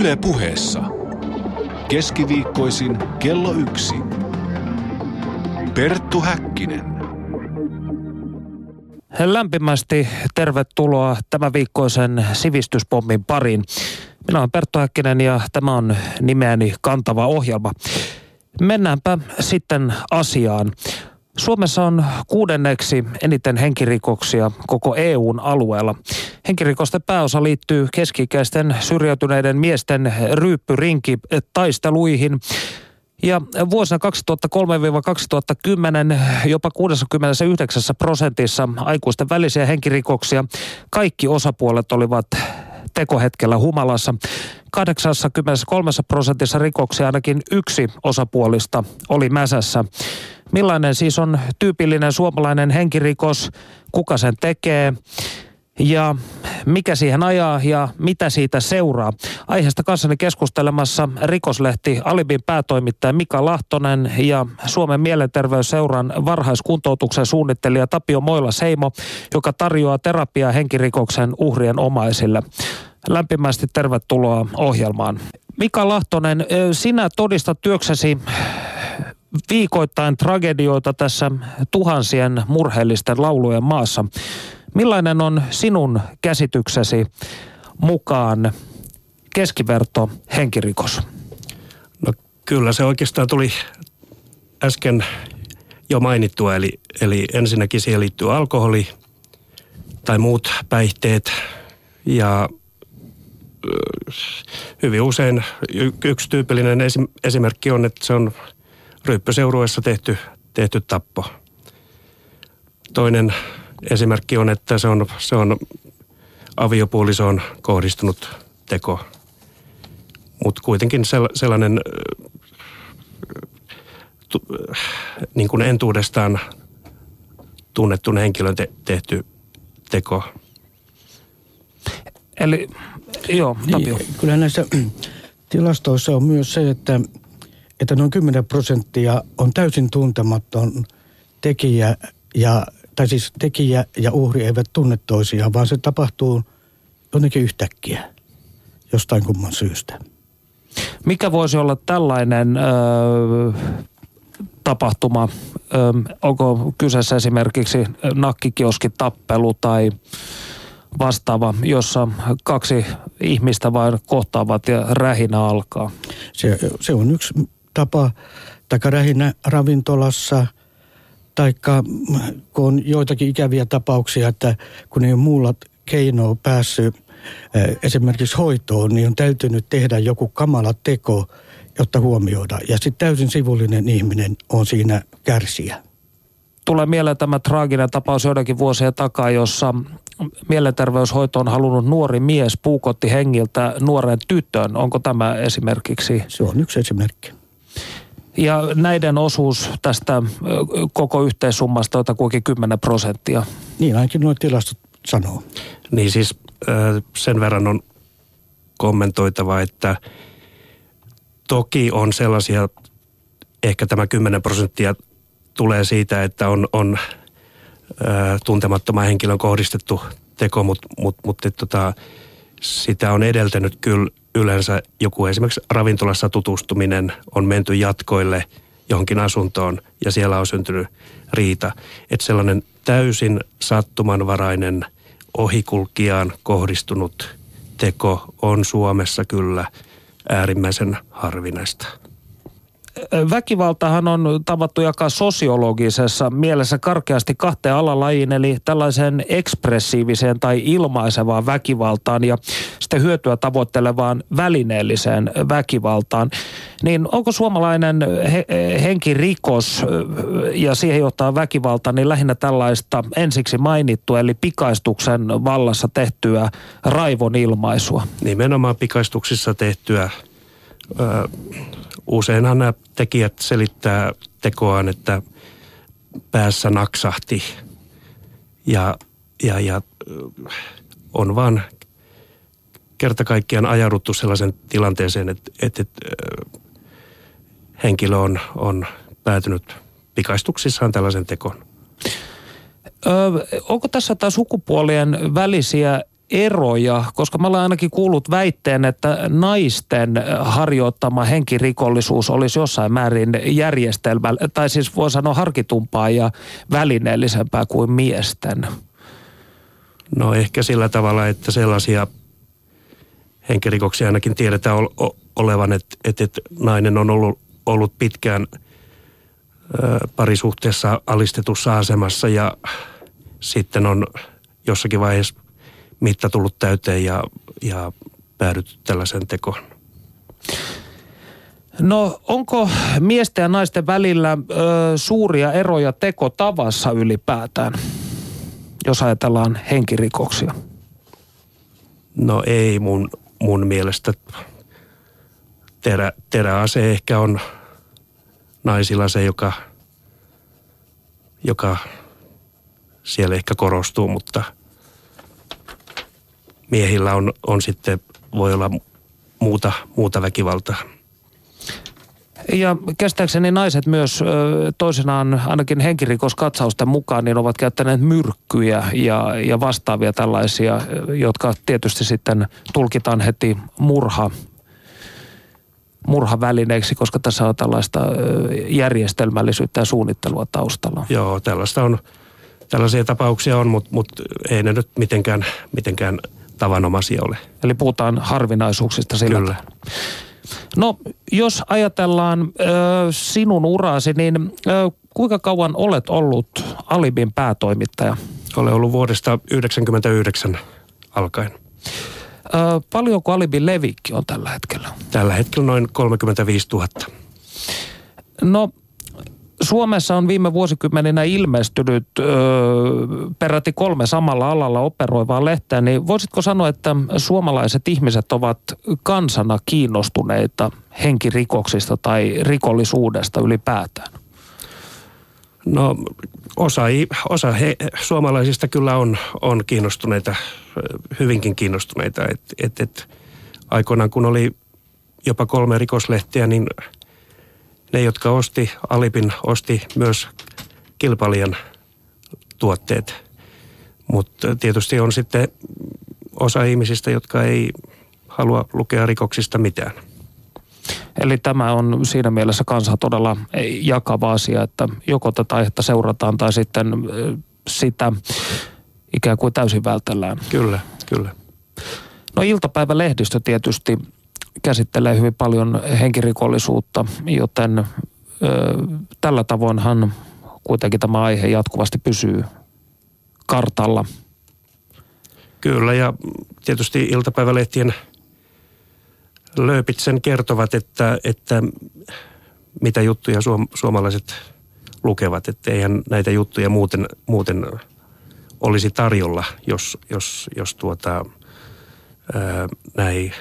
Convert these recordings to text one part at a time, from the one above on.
Yle puheessa. Keskiviikkoisin kello yksi. Perttu Häkkinen. Lämpimästi tervetuloa tämän viikkoisen sivistyspommin pariin. Minä olen Perttu Häkkinen ja tämä on nimeäni kantava ohjelma. Mennäänpä sitten asiaan. Suomessa on kuudenneksi eniten henkirikoksia koko EUn alueella. Henkirikosten pääosa liittyy keskikäisten syrjäytyneiden miesten ryyppyrinki taisteluihin. Ja vuosina 2003-2010 jopa 69 prosentissa aikuisten välisiä henkirikoksia kaikki osapuolet olivat tekohetkellä humalassa. 83 prosentissa rikoksia ainakin yksi osapuolista oli mäsässä. Millainen siis on tyypillinen suomalainen henkirikos, kuka sen tekee ja mikä siihen ajaa ja mitä siitä seuraa. Aiheesta kanssani keskustelemassa rikoslehti Alibin päätoimittaja Mika Lahtonen ja Suomen mielenterveysseuran varhaiskuntoutuksen suunnittelija Tapio Moila-Seimo, joka tarjoaa terapiaa henkirikoksen uhrien omaisille. Lämpimästi tervetuloa ohjelmaan. Mika Lahtonen, sinä todistat työksesi viikoittain tragedioita tässä tuhansien murheellisten laulujen maassa. Millainen on sinun käsityksesi mukaan keskiverto henkirikos? No kyllä se oikeastaan tuli äsken jo mainittua, eli, eli ensinnäkin siihen liittyy alkoholi tai muut päihteet ja hyvin usein yksi tyypillinen esimerkki on, että se on ryyppyseurueessa tehty, tehty tappo. Toinen esimerkki on, että se on, se on aviopuolisoon kohdistunut teko. Mutta kuitenkin sellainen niin kuin entuudestaan tunnettu henkilön te- tehty teko. Eli joo, Tapio. Niin, kyllä näissä tilastoissa on myös se, että, että noin 10 prosenttia on täysin tuntematon tekijä ja tai siis tekijä ja uhri eivät tunne toisiaan, vaan se tapahtuu jotenkin yhtäkkiä jostain kumman syystä. Mikä voisi olla tällainen ö, tapahtuma? Ö, onko kyseessä esimerkiksi nakkikioskitappelu tai vastaava, jossa kaksi ihmistä vain kohtaavat ja rähinä alkaa? Se, se on yksi tapa, taikka rähinä ravintolassa – Taikka kun on joitakin ikäviä tapauksia, että kun ei ole muulla keinoa päässyt esimerkiksi hoitoon, niin on täytynyt tehdä joku kamala teko, jotta huomioida. Ja sitten täysin sivullinen ihminen on siinä kärsiä. Tulee mieleen tämä traaginen tapaus joidenkin vuosien takaa, jossa mielenterveyshoito on halunnut nuori mies puukotti hengiltä nuoren tytön. Onko tämä esimerkiksi? Se on yksi esimerkki. Ja näiden osuus tästä koko yhteissummasta on kuitenkin 10 prosenttia. Niin ainakin nuo tilastot sanoo. Niin siis sen verran on kommentoitava, että toki on sellaisia, ehkä tämä 10 prosenttia tulee siitä, että on, on tuntemattoman henkilön kohdistettu teko, mutta mut, mut, tota, sitä on edeltänyt kyllä yleensä joku esimerkiksi ravintolassa tutustuminen on menty jatkoille johonkin asuntoon ja siellä on syntynyt riita. Että sellainen täysin sattumanvarainen ohikulkijaan kohdistunut teko on Suomessa kyllä äärimmäisen harvinaista väkivaltahan on tavattu jakaa sosiologisessa mielessä karkeasti kahteen alalajiin, eli tällaiseen ekspressiiviseen tai ilmaisevaan väkivaltaan ja sitten hyötyä tavoittelevaan välineelliseen väkivaltaan. Niin onko suomalainen he, henkirikos ja siihen johtaa väkivalta, niin lähinnä tällaista ensiksi mainittua, eli pikaistuksen vallassa tehtyä raivon ilmaisua? Nimenomaan pikaistuksissa tehtyä useinhan nämä tekijät selittää tekoaan, että päässä naksahti ja, ja, ja on vaan kerta kaikkiaan ajauduttu sellaisen tilanteeseen, että, että, että henkilö on, on päätynyt pikaistuksissaan tällaisen tekon. Ö, onko tässä taas sukupuolien välisiä eroja, koska mä olen ainakin kuullut väitteen, että naisten harjoittama henkirikollisuus olisi jossain määrin järjestelmä, tai siis voi sanoa harkitumpaa ja välineellisempää kuin miesten. No ehkä sillä tavalla, että sellaisia henkirikoksia ainakin tiedetään olevan, että, että, että nainen on ollut, ollut pitkään parisuhteessa alistetussa asemassa ja sitten on jossakin vaiheessa mitta tullut täyteen ja, ja päädytty tällaisen tekoon. No onko miesten ja naisten välillä ö, suuria eroja tekotavassa ylipäätään, jos ajatellaan henkirikoksia? No ei mun, mun mielestä. Terä, teräase ehkä on naisilla se, joka, joka siellä ehkä korostuu, mutta miehillä on, on sitten, voi olla muuta, muuta väkivaltaa. Ja käsittääkseni naiset myös toisenaan ainakin henkirikoskatsausten mukaan niin ovat käyttäneet myrkkyjä ja, ja vastaavia tällaisia, jotka tietysti sitten tulkitaan heti murha murhavälineeksi, koska tässä on tällaista järjestelmällisyyttä ja suunnittelua taustalla. Joo, tällaista on, tällaisia tapauksia on, mutta, mutta ei ne nyt mitenkään, mitenkään tavanomaisia ole. Eli puhutaan harvinaisuuksista sillä Kyllä. No, jos ajatellaan ö, sinun uraasi, niin ö, kuinka kauan olet ollut Alibin päätoimittaja? Olen ollut vuodesta 1999 alkaen. Ö, paljonko Alibin levikki on tällä hetkellä? Tällä hetkellä noin 35 000. No, Suomessa on viime vuosikymmeninä ilmestynyt ö, peräti kolme samalla alalla operoivaa lehteä, niin voisitko sanoa, että suomalaiset ihmiset ovat kansana kiinnostuneita henkirikoksista tai rikollisuudesta ylipäätään? No osa, osa he, suomalaisista kyllä on, on kiinnostuneita, hyvinkin kiinnostuneita. Et, et, et, aikoinaan kun oli jopa kolme rikoslehtiä, niin ne, jotka osti Alipin, osti myös kilpailijan tuotteet. Mutta tietysti on sitten osa ihmisistä, jotka ei halua lukea rikoksista mitään. Eli tämä on siinä mielessä kansa todella jakava asia, että joko tätä aihetta seurataan tai sitten sitä ikään kuin täysin vältellään. Kyllä, kyllä. No iltapäivälehdistö tietysti käsittelee hyvin paljon henkirikollisuutta, joten ö, tällä tavoinhan kuitenkin tämä aihe jatkuvasti pysyy kartalla. Kyllä ja tietysti iltapäivälehtien lööpit sen kertovat, että, että mitä juttuja suom, suomalaiset lukevat. Että eihän näitä juttuja muuten, muuten olisi tarjolla, jos, jos, jos tuota, näin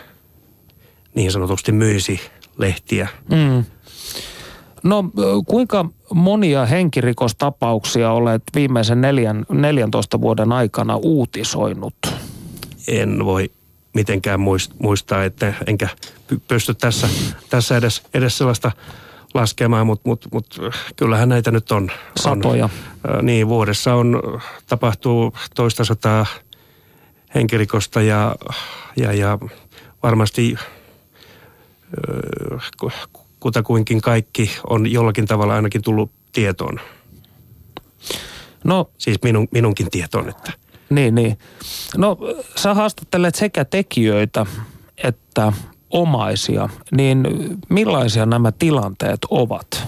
niin sanotusti myisi lehtiä. Mm. No kuinka monia henkirikostapauksia olet viimeisen neljän, 14 vuoden aikana uutisoinut? En voi mitenkään muistaa, että enkä pysty tässä, tässä edes, edes sellaista laskemaan, mutta mut, mut, kyllähän näitä nyt on. Satoja. On, niin, vuodessa on, tapahtuu toista sataa henkirikosta ja, ja, ja varmasti kutakuinkin kaikki on jollakin tavalla ainakin tullut tietoon. No, siis minun, minunkin tietoon, että. Niin, niin. No sä haastattelet sekä tekijöitä että omaisia, niin millaisia nämä tilanteet ovat?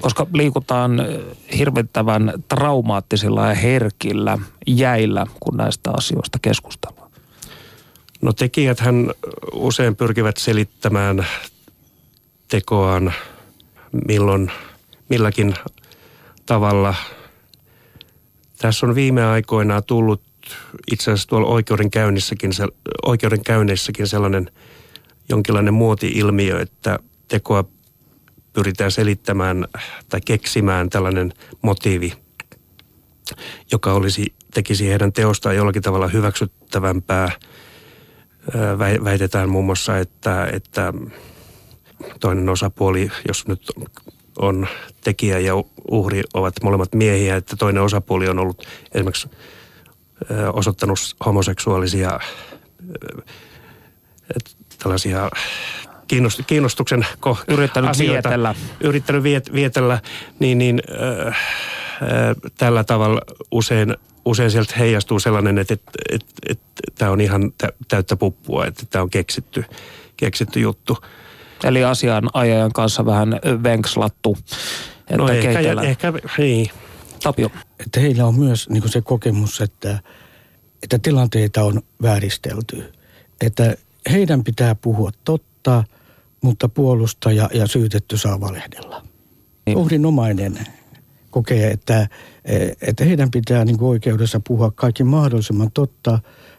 Koska liikutaan hirvittävän traumaattisilla ja herkillä jäillä, kun näistä asioista keskustellaan. No tekijät hän usein pyrkivät selittämään tekoaan milloin, milläkin tavalla. Tässä on viime aikoina tullut itse asiassa tuolla oikeudenkäynnissäkin, oikeudenkäynnissäkin sellainen jonkinlainen muoti-ilmiö, että tekoa pyritään selittämään tai keksimään tällainen motiivi, joka olisi, tekisi heidän teostaan jollakin tavalla hyväksyttävämpää – väitetään muun muassa, että, että toinen osapuoli, jos nyt on tekijä ja uhri ovat molemmat miehiä, että toinen osapuoli on ollut esimerkiksi osoittanut homoseksuaalisia tällaisia kiinnost, kiinnostuksen Yrittänyt asioita, vietellä. Yrittänyt viet, vietellä, niin, niin ö, ö, tällä tavalla usein, usein sieltä heijastuu sellainen, että, että, että, että tämä on ihan tä- täyttä puppua, että tämä on keksitty, keksitty juttu. Eli asianajajan kanssa vähän venkslattu, että No ehkä, keitellään. ehkä, niin. Tapio. että heillä on myös niin kuin se kokemus, että, että tilanteita on vääristelty. Että heidän pitää puhua totta, mutta puolustaja ja syytetty saa valehdella. Niin. Uhrinomainen kokee, että, että heidän pitää niin kuin oikeudessa puhua kaikki mahdollisimman totta,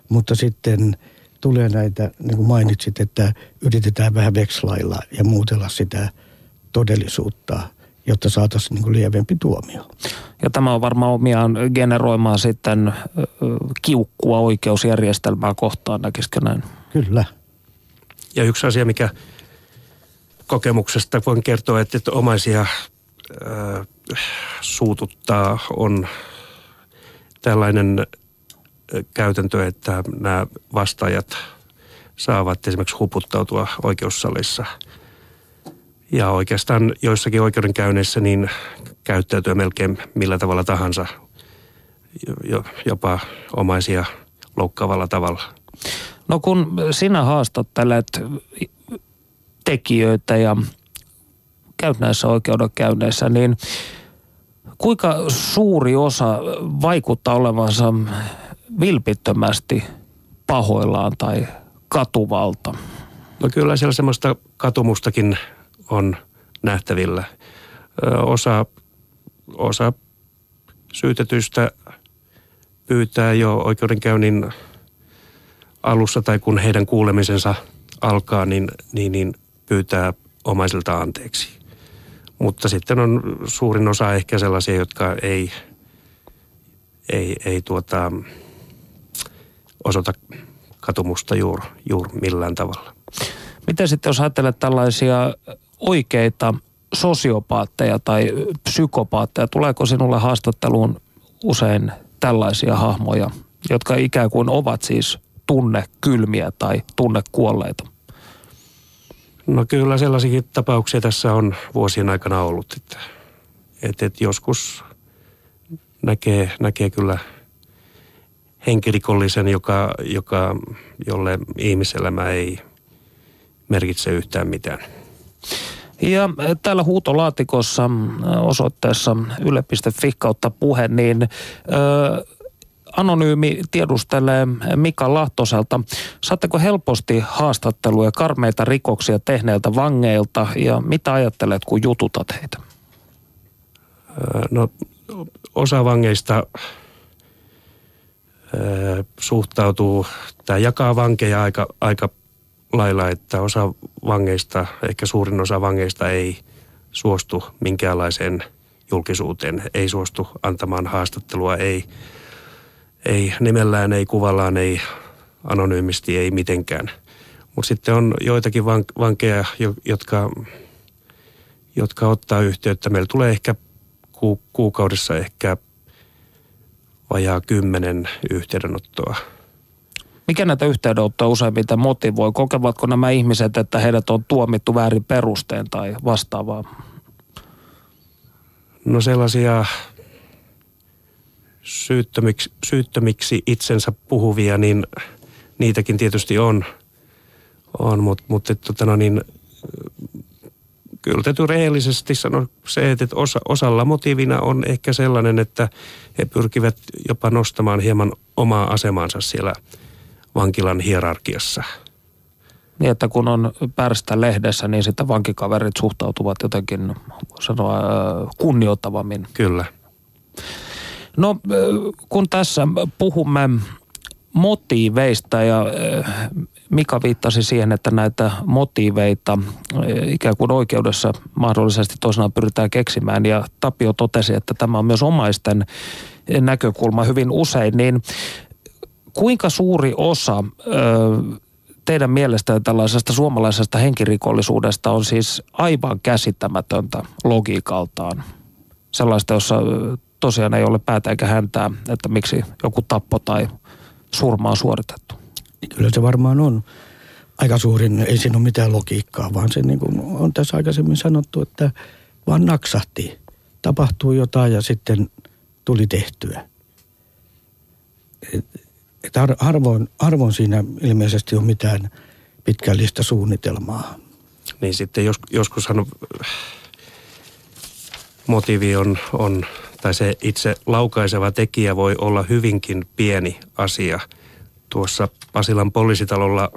mutta sitten tulee näitä, niin kuin mainitsit, että yritetään vähän vekslailla ja muutella sitä todellisuutta, jotta saataisiin niin kuin lievempi tuomio. Ja tämä on varmaan omiaan generoimaan sitten kiukkua oikeusjärjestelmää kohtaan, näkisikö näin? Kyllä. Ja yksi asia, mikä kokemuksesta voin kertoa, että, että omaisia äh, suututtaa, on tällainen käytäntö, että nämä vastaajat saavat esimerkiksi huputtautua oikeussalissa. Ja oikeastaan joissakin oikeudenkäynneissä niin käyttäytyä melkein millä tavalla tahansa, jo- jopa omaisia loukkaavalla tavalla. No kun sinä haastattelet tekijöitä ja käyt näissä oikeudenkäynneissä, niin kuinka suuri osa vaikuttaa olevansa vilpittömästi pahoillaan tai katuvalta? No kyllä siellä semmoista katumustakin on nähtävillä. Osa, osa syytetyistä pyytää jo oikeudenkäynnin alussa tai kun heidän kuulemisensa alkaa, niin, niin, niin pyytää omaisilta anteeksi. Mutta sitten on suurin osa ehkä sellaisia, jotka ei, ei, ei tuota, osoita katumusta juuri juur millään tavalla. Miten sitten jos ajattelet tällaisia oikeita sosiopaatteja tai psykopaatteja, tuleeko sinulle haastatteluun usein tällaisia hahmoja, jotka ikään kuin ovat siis tunnekylmiä tai tunnekuolleita? No kyllä sellaisiakin tapauksia tässä on vuosien aikana ollut, että, että, että joskus näkee, näkee kyllä henkirikollisen, joka, joka, jolle ihmiselämä ei merkitse yhtään mitään. Ja äh, täällä huutolaatikossa äh, osoitteessa yle.fi kautta puhe, niin ö, anonyymi tiedustelee Mika Lahtoselta. Saatteko helposti haastatteluja karmeita rikoksia tehneiltä vangeilta ja mitä ajattelet, kun jututat heitä? Ö, No osa vangeista ö, suhtautuu, tämä jakaa vankeja aika, aika lailla, että osa vangeista, ehkä suurin osa vangeista ei suostu minkäänlaiseen julkisuuteen, ei suostu antamaan haastattelua, ei, ei nimellään, ei kuvallaan, ei anonyymisti, ei mitenkään. Mutta sitten on joitakin vank- vankeja, jo- jotka, jotka ottaa yhteyttä. Meillä tulee ehkä ku- kuukaudessa ehkä vajaa kymmenen yhteydenottoa. Mikä näitä yhteydenottoja useimmiten motivoi? Kokevatko nämä ihmiset, että heidät on tuomittu väärin perusteen tai vastaavaa? No sellaisia syyttömiksi, syyttömiksi itsensä puhuvia, niin niitäkin tietysti on, on mutta mut, et tota no niin, kyllä täytyy rehellisesti sanoa se, että osa, osalla motiivina on ehkä sellainen, että he pyrkivät jopa nostamaan hieman omaa asemaansa siellä vankilan hierarkiassa. Niin, että kun on pärstä lehdessä, niin sitten vankikaverit suhtautuvat jotenkin, sanoa, ö, kunnioittavammin. Kyllä. No, ö, kun tässä puhumme motiiveista ja ö, Mika viittasi siihen, että näitä motiiveita ö, ikään kuin oikeudessa mahdollisesti toisenaan pyritään keksimään ja Tapio totesi, että tämä on myös omaisten näkökulma hyvin usein, niin kuinka suuri osa teidän mielestä tällaisesta suomalaisesta henkirikollisuudesta on siis aivan käsittämätöntä logiikaltaan? Sellaista, jossa tosiaan ei ole päätä eikä häntää, että miksi joku tappo tai surma on suoritettu. Kyllä se varmaan on aika suurin, ei siinä ole mitään logiikkaa, vaan se niin kuin on tässä aikaisemmin sanottu, että vaan naksahti. Tapahtuu jotain ja sitten tuli tehtyä. Et, harvoin, harvoin siinä ilmeisesti on mitään pitkällistä suunnitelmaa. Niin sitten jos, joskushan motiivi on, on, tai se itse laukaiseva tekijä voi olla hyvinkin pieni asia. Tuossa Pasilan poliisitalolla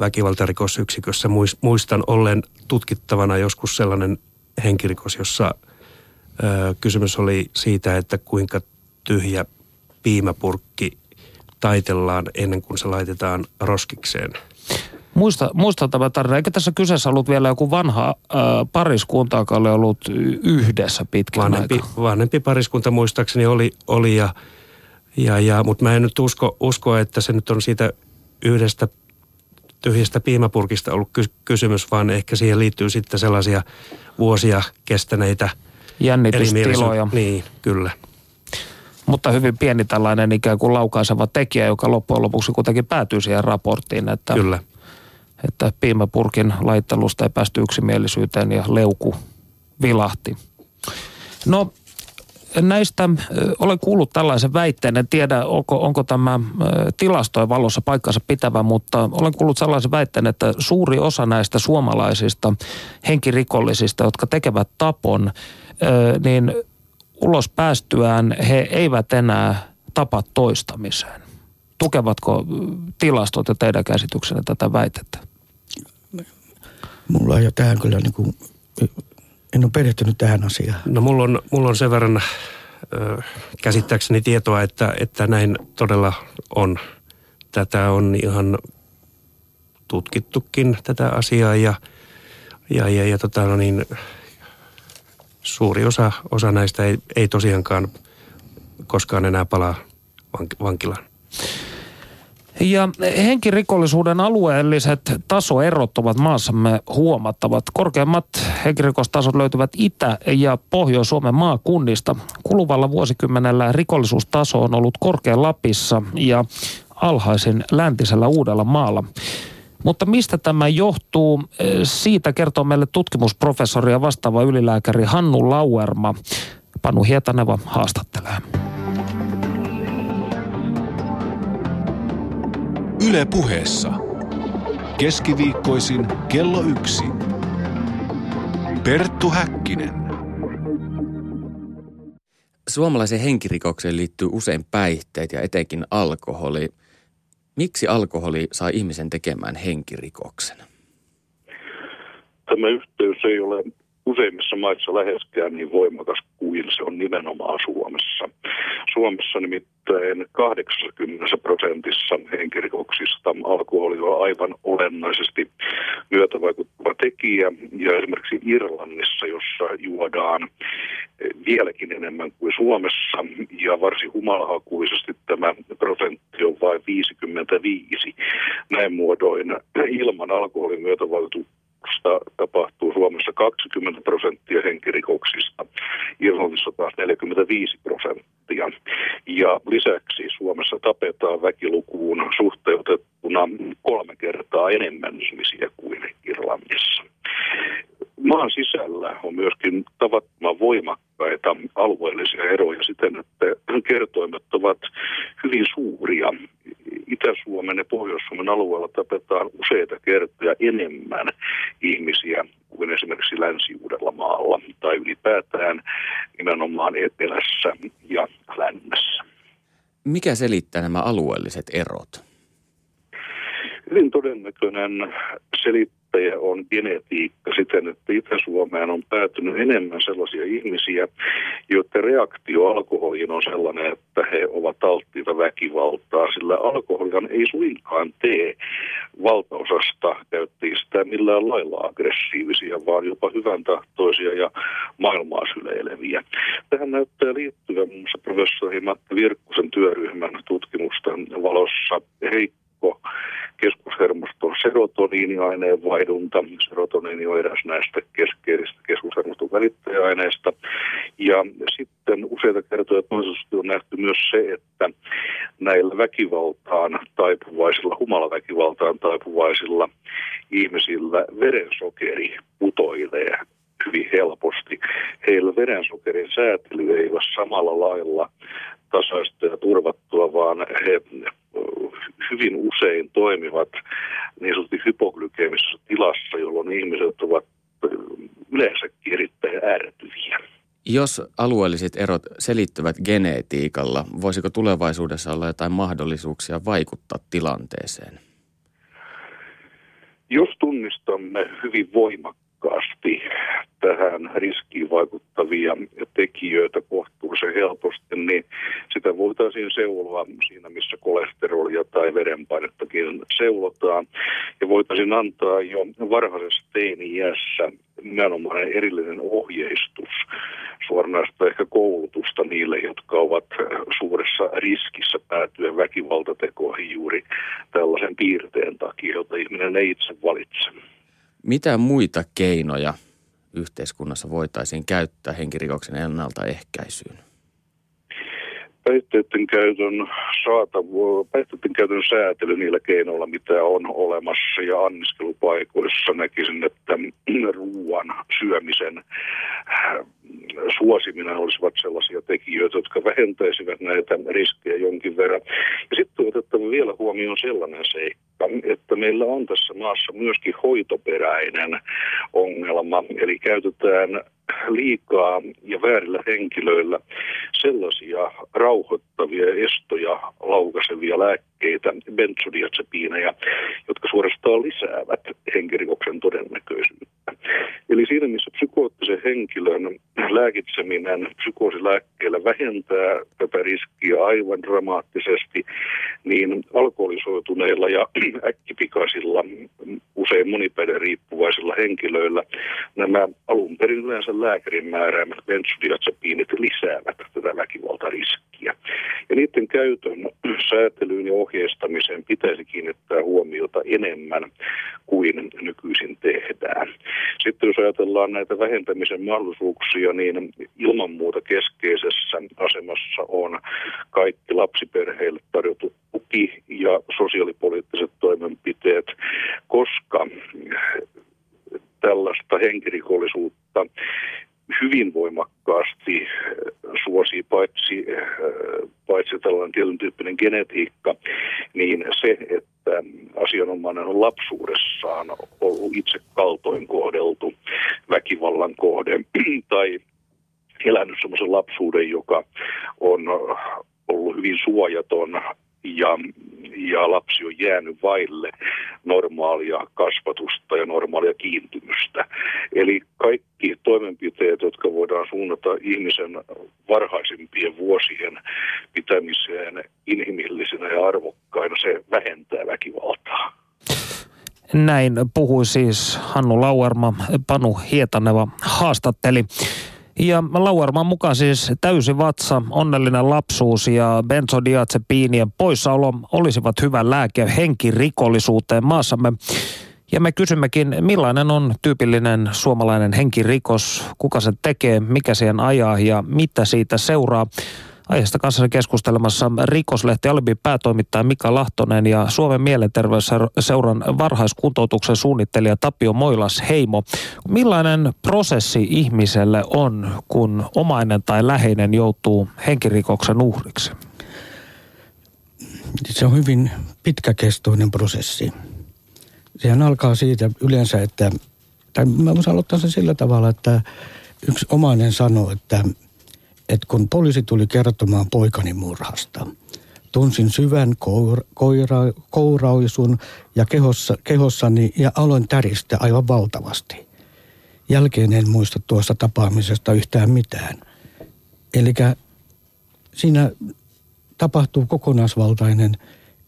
väkivaltarikosyksikössä muistan ollen tutkittavana joskus sellainen henkirikos, jossa kysymys oli siitä, että kuinka tyhjä piimäpurkki taitellaan ennen kuin se laitetaan roskikseen. Muista, muista tämä tarina. Eikö tässä kyseessä ollut vielä joku vanha äh, pariskunta, joka oli ollut yhdessä pitkään vanhempi, aikaa? Vanhempi pariskunta muistaakseni oli, oli ja, ja, ja, mutta mä en nyt usko, usko, että se nyt on siitä yhdestä tyhjästä piimäpurkista ollut ky- kysymys, vaan ehkä siihen liittyy sitten sellaisia vuosia kestäneitä jännitystiloja. Niin, kyllä. Mutta hyvin pieni tällainen ikään kuin laukaiseva tekijä, joka loppujen lopuksi kuitenkin päätyy siihen raporttiin, että, kyllä. Että piimäpurkin laittelusta ei päästy yksimielisyyteen ja leuku vilahti. No näistä olen kuullut tällaisen väitteen, en tiedä onko, onko tämä tilastojen valossa paikkansa pitävä, mutta olen kuullut sellaisen väitteen, että suuri osa näistä suomalaisista henkirikollisista, jotka tekevät tapon, niin ulos päästyään he eivät enää tapa toistamiseen. Tukevatko tilastot ja teidän käsityksenne tätä väitettä? Mulla ei ole tähän kyllä niin kuin en ole perehtynyt tähän asiaan. No mulla on, mulla on sen verran ö, käsittääkseni tietoa, että, että näin todella on. Tätä on ihan tutkittukin tätä asiaa ja, ja, ja, ja tota, no niin, suuri osa, osa näistä ei, ei tosiaankaan koskaan enää palaa vankilaan. Ja henkirikollisuuden alueelliset tasoerot ovat maassamme huomattavat. Korkeimmat henkirikostasot löytyvät Itä- ja Pohjois-Suomen maakunnista. Kuluvalla vuosikymmenellä rikollisuustaso on ollut korkein Lapissa ja alhaisin läntisellä Uudella maalla. Mutta mistä tämä johtuu? Siitä kertoo meille tutkimusprofessori ja vastaava ylilääkäri Hannu Lauerma. Panu Hietaneva haastattelee. Yle puheessa. Keskiviikkoisin kello yksi. Perttu Häkkinen. Suomalaisen henkirikokseen liittyy usein päihteet ja etenkin alkoholi. Miksi alkoholi saa ihmisen tekemään henkirikoksen? Tämä yhteys ei ole useimmissa maissa läheskään niin voimakas kuin se on nimenomaan Suomessa. Suomessa nimittäin 80 prosentissa henkirikoksista alkoholi on aivan olennaisesti myötävaikuttava tekijä. Ja esimerkiksi Irlannissa, jossa juodaan vieläkin enemmän kuin Suomessa ja varsin humalahakuisesti tämä prosentti on vain 55. Näin muodoin ilman alkoholin myötävaikutusta tapahtuu Suomessa 20 prosenttia henkirikoksista, Irlannissa taas 45 prosenttia. Ja lisäksi Suomessa tapetaan väkilukuun suhteutettuna kolme kertaa enemmän ihmisiä kuin Irlannissa. Maan sisällä on myöskin tavattoman voimakkaita alueellisia eroja siten, että kertoimet ovat hyvin suuria. Itä-Suomen ja Pohjois-Suomen alueella tapetaan useita kertoja enemmän ihmisiä kuin esimerkiksi Länsi-Uudella maalla tai ylipäätään nimenomaan etelässä ja lännessä. Mikä selittää nämä alueelliset erot? Hyvin todennäköinen selit tyyppejä on genetiikka siten, että Itä-Suomeen on päätynyt enemmän sellaisia ihmisiä, joiden reaktio alkoholiin on sellainen, että he ovat alttiita väkivaltaa, sillä alkoholihan ei suinkaan tee valtaosasta käyttäjistä millään lailla aggressiivisia, vaan jopa hyvän tahtoisia ja maailmaa syleileviä. Tähän näyttää liittyvän muun muassa professori Matti Virkkusen työryhmän tutkimusten valossa heikko keskushermoston serotoniiniaineen vaihdunta. Serotoniini on eräs näistä keskeisistä keskushermoston välittäjäaineista. Ja sitten useita kertoja toisaalta on nähty myös se, että näillä väkivaltaan taipuvaisilla, humalaväkivaltaan taipuvaisilla ihmisillä verensokeri putoilee hyvin helposti. Heillä verensokerin säätely ei ole samalla lailla tasaista ja turvattua, vaan he hyvin usein toimivat niin sanotusti hypoglykemissä tilassa, jolloin ihmiset ovat yleensäkin erittäin ärtyviä. Jos alueelliset erot selittyvät geneetiikalla, voisiko tulevaisuudessa olla jotain mahdollisuuksia vaikuttaa tilanteeseen? Jos tunnistamme hyvin voimakkaasti tähän riskiin vaikuttavia tekijöitä kohtuullisen helposti, niin sitä voitaisiin seuloa siinä, missä kolesterolia tai verenpainettakin seulotaan. Ja voitaisiin antaa jo varhaisessa teini-iässä nimenomaan erillinen ohjeistus, suoranaista ehkä koulutusta niille, jotka ovat suuressa riskissä päätyä väkivaltatekoihin juuri tällaisen piirteen takia, jota ihminen ei itse valitse. Mitä muita keinoja yhteiskunnassa voitaisiin käyttää henkirikoksen ennaltaehkäisyyn? päihteiden käytön saatavuus, päihteiden käytön säätely niillä keinoilla, mitä on olemassa ja anniskelupaikoissa näkisin, että ruoan syömisen suosiminen olisivat sellaisia tekijöitä, jotka vähentäisivät näitä riskejä jonkin verran. Ja sitten on otettava vielä huomioon sellainen seikka, että meillä on tässä maassa myöskin hoitoperäinen ongelma, eli käytetään liikaa ja väärillä henkilöillä sellaisia rauhoittavia estoja laukaisevia lääkkeitä, benzodiazepiineja, jotka suorastaan lisäävät henkirikoksen todennäköisyyttä. Eli siinä missä psykoottisen henkilön lääkitseminen psykoosilääkkeellä vähentää tätä riskiä aivan dramaattisesti, niin alkoholisoituneilla ja äkkipikaisilla, usein monipäiden riippuvaisilla henkilöillä nämä alun perin yleensä lääkärin määräämät benzodiazepiinit lisäävät tätä väkivaltariskiä. Ja niiden käytön säätelyyn ja ohjeistamiseen pitäisi kiinnittää huomiota enemmän kuin nykyisin tehdään. Sitten jos ajatellaan näitä vähentämisen mahdollisuuksia, niin ilman muuta keskeisessä asemassa on kaikki lapsiperheille tarjottu tuki ja sosiaalipoliittiset toimenpiteet, koska tällaista henkirikollisuutta hyvin voimakkaasti suosii paitsi, paitsi tällainen tietyn tyyppinen genetiikka, niin se, että asianomainen on lapsuudessaan ollut itse kaltoin kohdeltu väkivallan kohde tai elänyt sellaisen lapsuuden, joka on ollut hyvin suojaton ja, ja lapsi on jäänyt vaille normaalia kasvatusta ja normaalia kiintymystä. Eli kaikki toimenpiteet, jotka voidaan suunnata ihmisen varhaisimpien vuosien pitämiseen inhimillisenä ja arvokkaina, se vähentää väkivaltaa. Näin puhui siis Hannu Lauerma, Panu Hietaneva haastatteli. Ja Lauerman mukaan siis täysi vatsa, onnellinen lapsuus ja benzodiazepiinien poissaolo olisivat hyvä lääke henkirikollisuuteen maassamme. Ja me kysymmekin, millainen on tyypillinen suomalainen henkirikos, kuka se tekee, mikä siihen ajaa ja mitä siitä seuraa. Aiheesta kanssa keskustelemassa rikoslehti Alibi päätoimittaja Mika Lahtonen ja Suomen mielenterveysseuran varhaiskuntoutuksen suunnittelija Tapio Moilas Heimo. Millainen prosessi ihmiselle on, kun omainen tai läheinen joutuu henkirikoksen uhriksi? Se on hyvin pitkäkestoinen prosessi. Sehän alkaa siitä yleensä, että, tai mä voisin aloittaa sen sillä tavalla, että yksi omainen sanoo, että – että kun poliisi tuli kertomaan poikani murhasta, tunsin syvän koura, koira, kourausun ja kehossa, kehossani ja aloin täristä aivan valtavasti. Jälkeen en muista tuosta tapaamisesta yhtään mitään. Eli siinä tapahtuu kokonaisvaltainen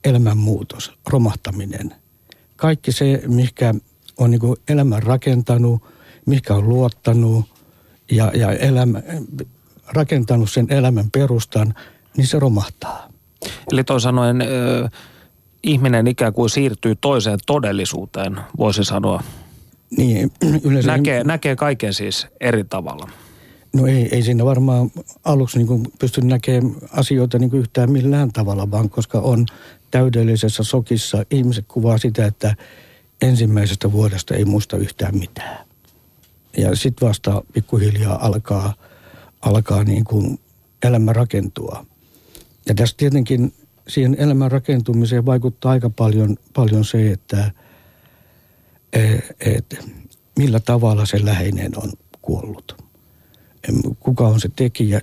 elämänmuutos, romahtaminen. Kaikki se, mikä on niin elämän rakentanut, mikä on luottanut ja, ja elämä, rakentanut sen elämän perustan, niin se romahtaa. Eli toisin sanoen ihminen ikään kuin siirtyy toiseen todellisuuteen, voisi sanoa. Niin, yleensä... Näkee, näkee kaiken siis eri tavalla. No ei, ei siinä varmaan aluksi niin kuin pysty näkemään asioita niin kuin yhtään millään tavalla, vaan koska on täydellisessä sokissa. Ihmiset kuvaa sitä, että ensimmäisestä vuodesta ei muista yhtään mitään. Ja sitten vasta pikkuhiljaa alkaa, alkaa niin kuin elämä rakentua. Ja tässä tietenkin siihen elämän rakentumiseen vaikuttaa aika paljon, paljon se, että et, millä tavalla se läheinen on kuollut. Kuka on se tekijä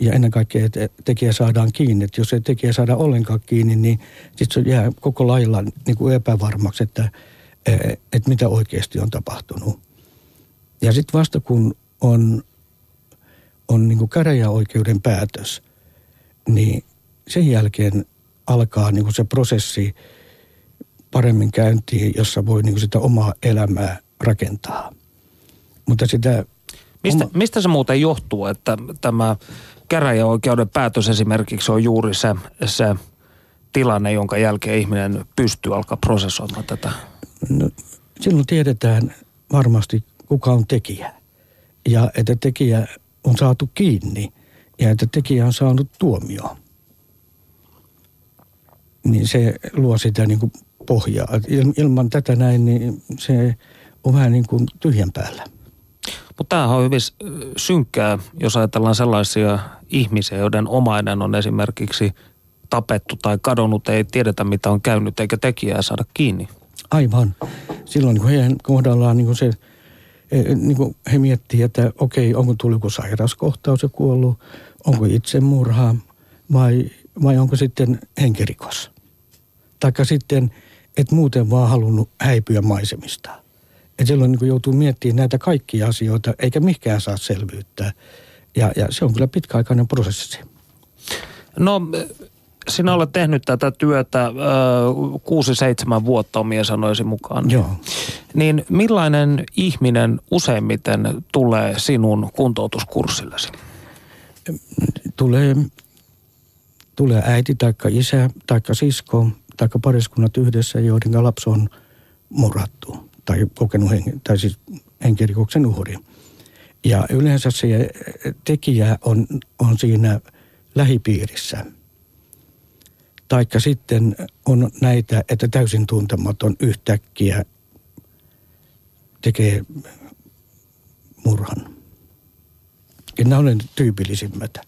ja ennen kaikkea, että tekijä saadaan kiinni. Että jos ei tekijä saada ollenkaan kiinni, niin sitten se jää koko lailla niin kuin epävarmaksi, että, että mitä oikeasti on tapahtunut. Ja sitten vasta kun on, on niin kuin käräjäoikeuden päätös, niin sen jälkeen alkaa niin kuin se prosessi paremmin käyntiin, jossa voi niin kuin sitä omaa elämää rakentaa. Mutta sitä... Mistä, oma... mistä se muuten johtuu, että tämä käräjäoikeuden päätös esimerkiksi on juuri se, se tilanne, jonka jälkeen ihminen pystyy alkaa prosessoimaan tätä? No, silloin tiedetään varmasti, kuka on tekijä. Ja että tekijä on saatu kiinni ja että tekijä on saanut tuomioon niin se luo sitä niin kuin pohjaa. Ilman tätä näin, niin se on vähän niin kuin tyhjän päällä. Mutta tämähän on hyvin synkkää, jos ajatellaan sellaisia ihmisiä, joiden omainen on esimerkiksi tapettu tai kadonnut, ei tiedetä mitä on käynyt eikä tekijää saada kiinni. Aivan. Silloin niin heidän kohdallaan niin kuin se, e, niin kuin he miettii, että okei, onko tullut joku sairauskohtaus ja kuollut, onko itsemurha vai, vai onko sitten henkirikos taikka sitten et muuten vaan halunnut häipyä maisemista. Et silloin niin joutuu miettimään näitä kaikkia asioita, eikä mikään saa selvyyttä. Ja, ja se on kyllä pitkäaikainen prosessi. No, sinä olet tehnyt tätä työtä kuusi seitsemän vuotta omien sanoisi mukaan. Joo. Niin millainen ihminen useimmiten tulee sinun kuntoutuskurssillesi? Tulee, tulee äiti taikka isä taikka sisko tai pariskunnat yhdessä, joiden lapsi on murhattu tai kokenut hen, tai siis henkirikoksen uhri. Ja yleensä se tekijä on, on siinä lähipiirissä. Taikka sitten on näitä, että täysin tuntematon yhtäkkiä tekee murhan. Ja nämä on tyypillisimmät.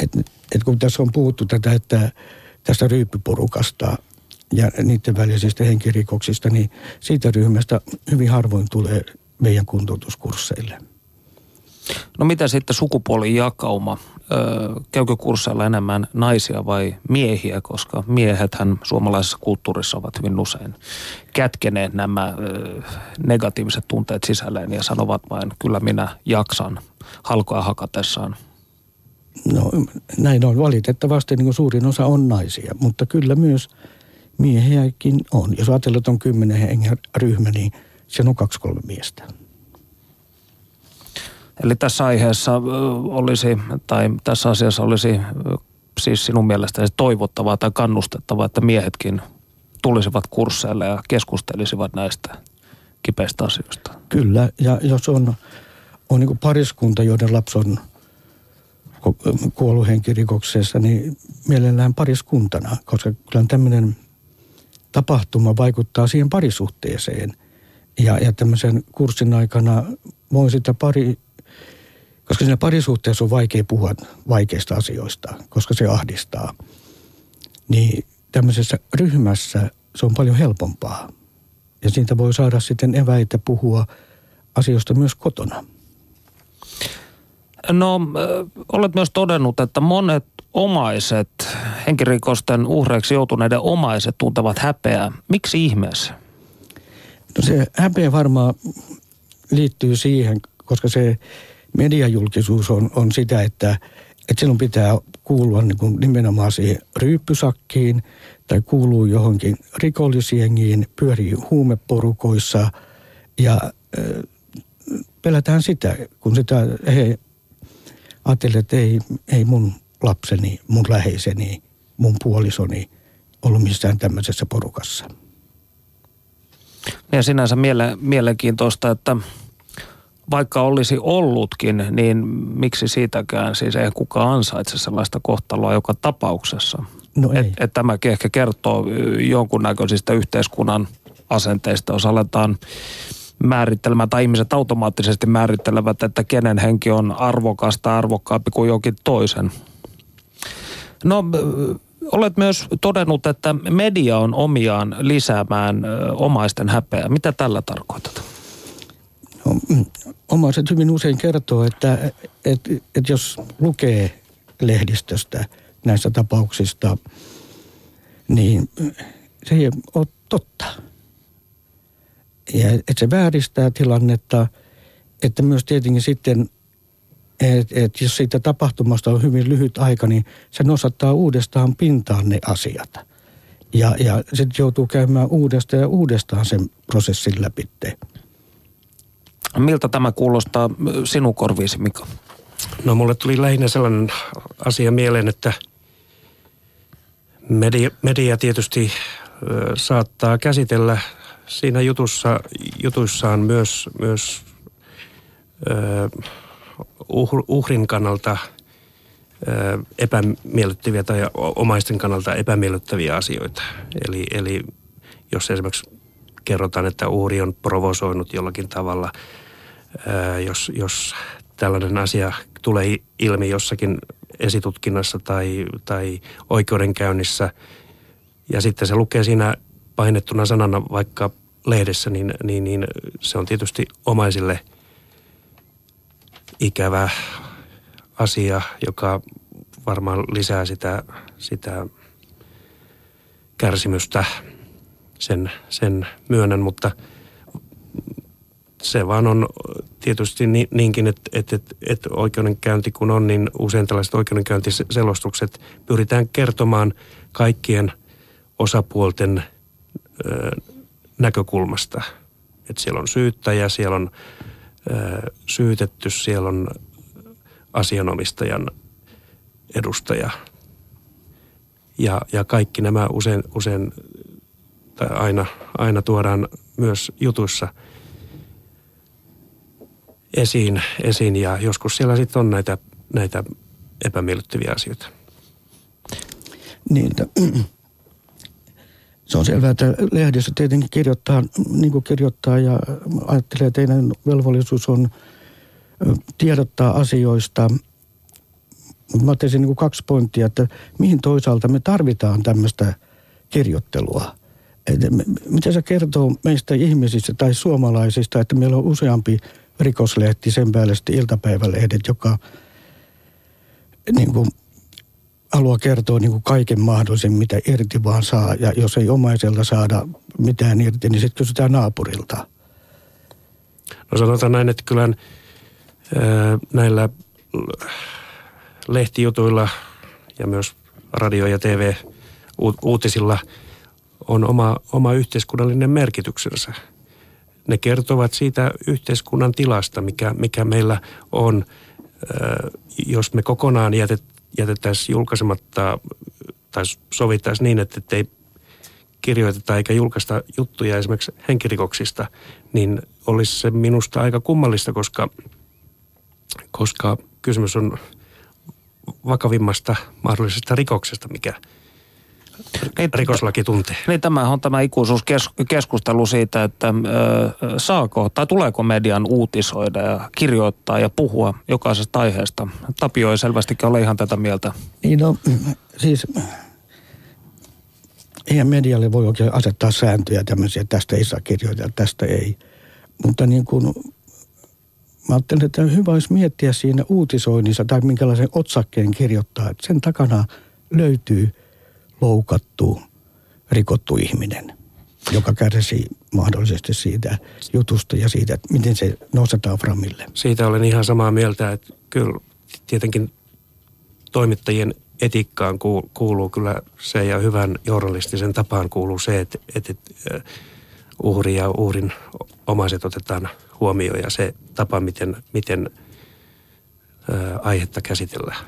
Et, et kun tässä on puhuttu tätä, että tästä ryyppyporukasta ja niiden välisistä henkirikoksista, niin siitä ryhmästä hyvin harvoin tulee meidän kuntoutuskursseille. No mitä sitten sukupuolijakauma? käykö kursseilla enemmän naisia vai miehiä, koska miehethän suomalaisessa kulttuurissa ovat hyvin usein kätkeneet nämä negatiiviset tunteet sisälleen ja sanovat vain, kyllä minä jaksan halkoa hakatessaan No näin on valitettavasti, niin kuin suurin osa on naisia, mutta kyllä myös miehiäkin on. Jos ajatellaan, että on kymmenen hengen ryhmä, niin se on kaksi kolme miestä. Eli tässä aiheessa olisi, tai tässä asiassa olisi siis sinun mielestäsi toivottavaa tai kannustettavaa, että miehetkin tulisivat kursseille ja keskustelisivat näistä kipeistä asioista. Kyllä, ja jos on, on niin pariskunta, joiden lapsi on – kuollut henkirikoksessa, niin mielellään pariskuntana, koska kyllä tämmöinen tapahtuma vaikuttaa siihen parisuhteeseen. Ja, ja tämmöisen kurssin aikana voi sitä pari, koska siinä parisuhteessa on vaikea puhua vaikeista asioista, koska se ahdistaa. Niin tämmöisessä ryhmässä se on paljon helpompaa. Ja siitä voi saada sitten eväitä puhua asioista myös kotona. No, olet myös todennut, että monet omaiset, henkirikosten uhreiksi joutuneiden omaiset tuntevat häpeää. Miksi ihmeessä? No se häpeä varmaan liittyy siihen, koska se mediajulkisuus on, on sitä, että, että silloin pitää kuulua niin kuin nimenomaan siihen ryyppysakkiin tai kuuluu johonkin rikollisjengiin, pyörii huumeporukoissa ja äh, pelätään sitä, kun sitä he ajattelin, että ei, ei mun lapseni, mun läheiseni, mun puolisoni ollut missään tämmöisessä porukassa. Ja sinänsä miele, mielenkiintoista, että vaikka olisi ollutkin, niin miksi siitäkään siis ei kukaan ansaitse sellaista kohtaloa joka tapauksessa? No ei. Et, et tämäkin ehkä kertoo jonkunnäköisistä yhteiskunnan asenteista, jos aletaan määrittelemään, tai ihmiset automaattisesti määrittelevät, että kenen henki on arvokasta arvokkaampi kuin jokin toisen. No, olet myös todennut, että media on omiaan lisäämään omaisten häpeää. Mitä tällä tarkoitat? No, omaiset hyvin usein kertoo, että, että, että jos lukee lehdistöstä näistä tapauksista, niin se ei ole totta. Ja että se vääristää tilannetta, että myös tietenkin sitten, että et jos siitä tapahtumasta on hyvin lyhyt aika, niin se nostattaa uudestaan pintaan ne asiat. Ja, ja sitten joutuu käymään uudestaan ja uudestaan sen prosessin läpi. Miltä tämä kuulostaa sinun korviisi, Mika? No mulle tuli lähinnä sellainen asia mieleen, että media, media tietysti saattaa käsitellä siinä jutussa, jutuissaan myös, myös ö, uhrin kannalta ö, epämiellyttäviä tai omaisten kannalta epämiellyttäviä asioita. Eli, eli jos esimerkiksi kerrotaan, että uhri on provosoinut jollakin tavalla, ö, jos, jos tällainen asia tulee ilmi jossakin esitutkinnassa tai, tai oikeudenkäynnissä ja sitten se lukee siinä painettuna sanana vaikka lehdessä, niin, niin, niin se on tietysti omaisille ikävä asia, joka varmaan lisää sitä, sitä kärsimystä, sen, sen myönnän, mutta se vaan on tietysti niinkin, että, että, että, että oikeudenkäynti kun on, niin usein tällaiset oikeudenkäyntiselostukset pyritään kertomaan kaikkien osapuolten näkökulmasta. Että siellä on syyttäjä, siellä on syytetty, siellä on asianomistajan edustaja. Ja, ja kaikki nämä usein, usein tai aina, aina tuodaan myös jutuissa esiin, esiin ja joskus siellä sitten on näitä, näitä epämiellyttäviä asioita. Niin, se on selvää, että lehdessä tietenkin kirjoittaa, niin kuin kirjoittaa ja ajattelee, että teidän velvollisuus on tiedottaa asioista. Mutta mä ottaisin niin kaksi pointtia, että mihin toisaalta me tarvitaan tämmöistä kirjoittelua. Että mitä se kertoo meistä ihmisistä tai suomalaisista, että meillä on useampi rikoslehti, sen päälle sitten iltapäivälehdet, joka niin kuin haluaa kertoa niin kuin kaiken mahdollisen, mitä irti vaan saa. Ja jos ei omaiselta saada mitään irti, niin sitten kysytään naapurilta. No sanotaan näin, että kyllä näillä lehtijutuilla ja myös radio- ja TV-uutisilla on oma, oma yhteiskunnallinen merkityksensä. Ne kertovat siitä yhteiskunnan tilasta, mikä, mikä meillä on. Jos me kokonaan jätet, jätettäisiin julkaisematta tai sovittaisiin niin, että ei kirjoiteta eikä julkaista juttuja esimerkiksi henkirikoksista, niin olisi se minusta aika kummallista, koska, koska kysymys on vakavimmasta mahdollisesta rikoksesta, mikä niin, rikoslaki tuntee. Niin tämä on tämä ikuisuuskeskustelu siitä, että ö, saako tai tuleeko median uutisoida ja kirjoittaa ja puhua jokaisesta aiheesta. Tapio ei selvästikin ole ihan tätä mieltä. Niin no, siis eihän medialle voi oikein asettaa sääntöjä tämmöisiä, että tästä ei saa kirjoittaa, tästä ei. Mutta niin kuin mä ajattelen, että hyvä olisi miettiä siinä uutisoinnissa tai minkälaisen otsakkeen kirjoittaa, että sen takana löytyy – loukattu, rikottu ihminen, joka kärsii mahdollisesti siitä jutusta ja siitä, että miten se nostetaan framille. Siitä olen ihan samaa mieltä, että kyllä tietenkin toimittajien etiikkaan kuuluu kyllä se ja hyvän journalistisen tapaan kuuluu se, että, että uhri ja uhrin omaiset otetaan huomioon ja se tapa, miten, miten aihetta käsitellään.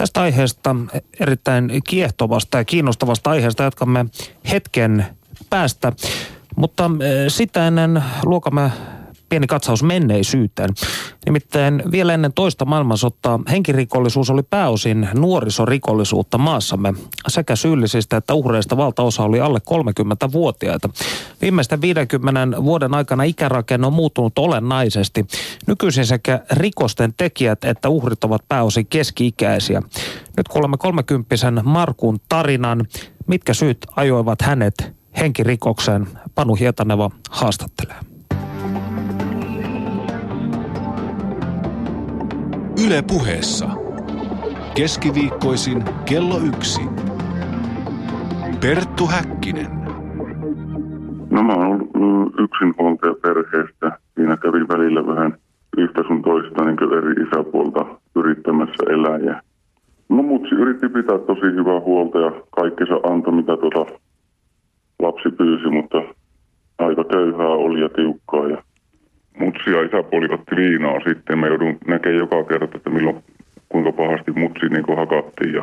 Tästä aiheesta, erittäin kiehtovasta ja kiinnostavasta aiheesta jatkamme hetken päästä. Mutta eh, sitä ennen luokamme pieni katsaus menneisyyteen. Nimittäin vielä ennen toista maailmansotaa henkirikollisuus oli pääosin nuorisorikollisuutta maassamme. Sekä syyllisistä että uhreista valtaosa oli alle 30-vuotiaita. Viimeisten 50 vuoden aikana ikärakenne on muuttunut olennaisesti. Nykyisin sekä rikosten tekijät että uhrit ovat pääosin keski-ikäisiä. Nyt kuulemme 30 Markun tarinan. Mitkä syyt ajoivat hänet henkirikokseen? Panu Hietaneva haastattelee. Yle puheessa. Keskiviikkoisin kello yksi. Perttu Häkkinen. No mä oon ollut yksinhuoltaja perheestä. Siinä kävi välillä vähän yhtä sun toista niin eri isäpuolta yrittämässä elää. Ja no mutsi yritti pitää tosi hyvää huolta ja kaikki se antoi, mitä tuota lapsi pyysi, mutta aika köyhää oli ja tiukkaa. Ja mutsi ja isäpuoli otti viinaa sitten. Mä joudun näkemään joka kerta, että milloin kuinka pahasti mutsi niin hakattiin. Ja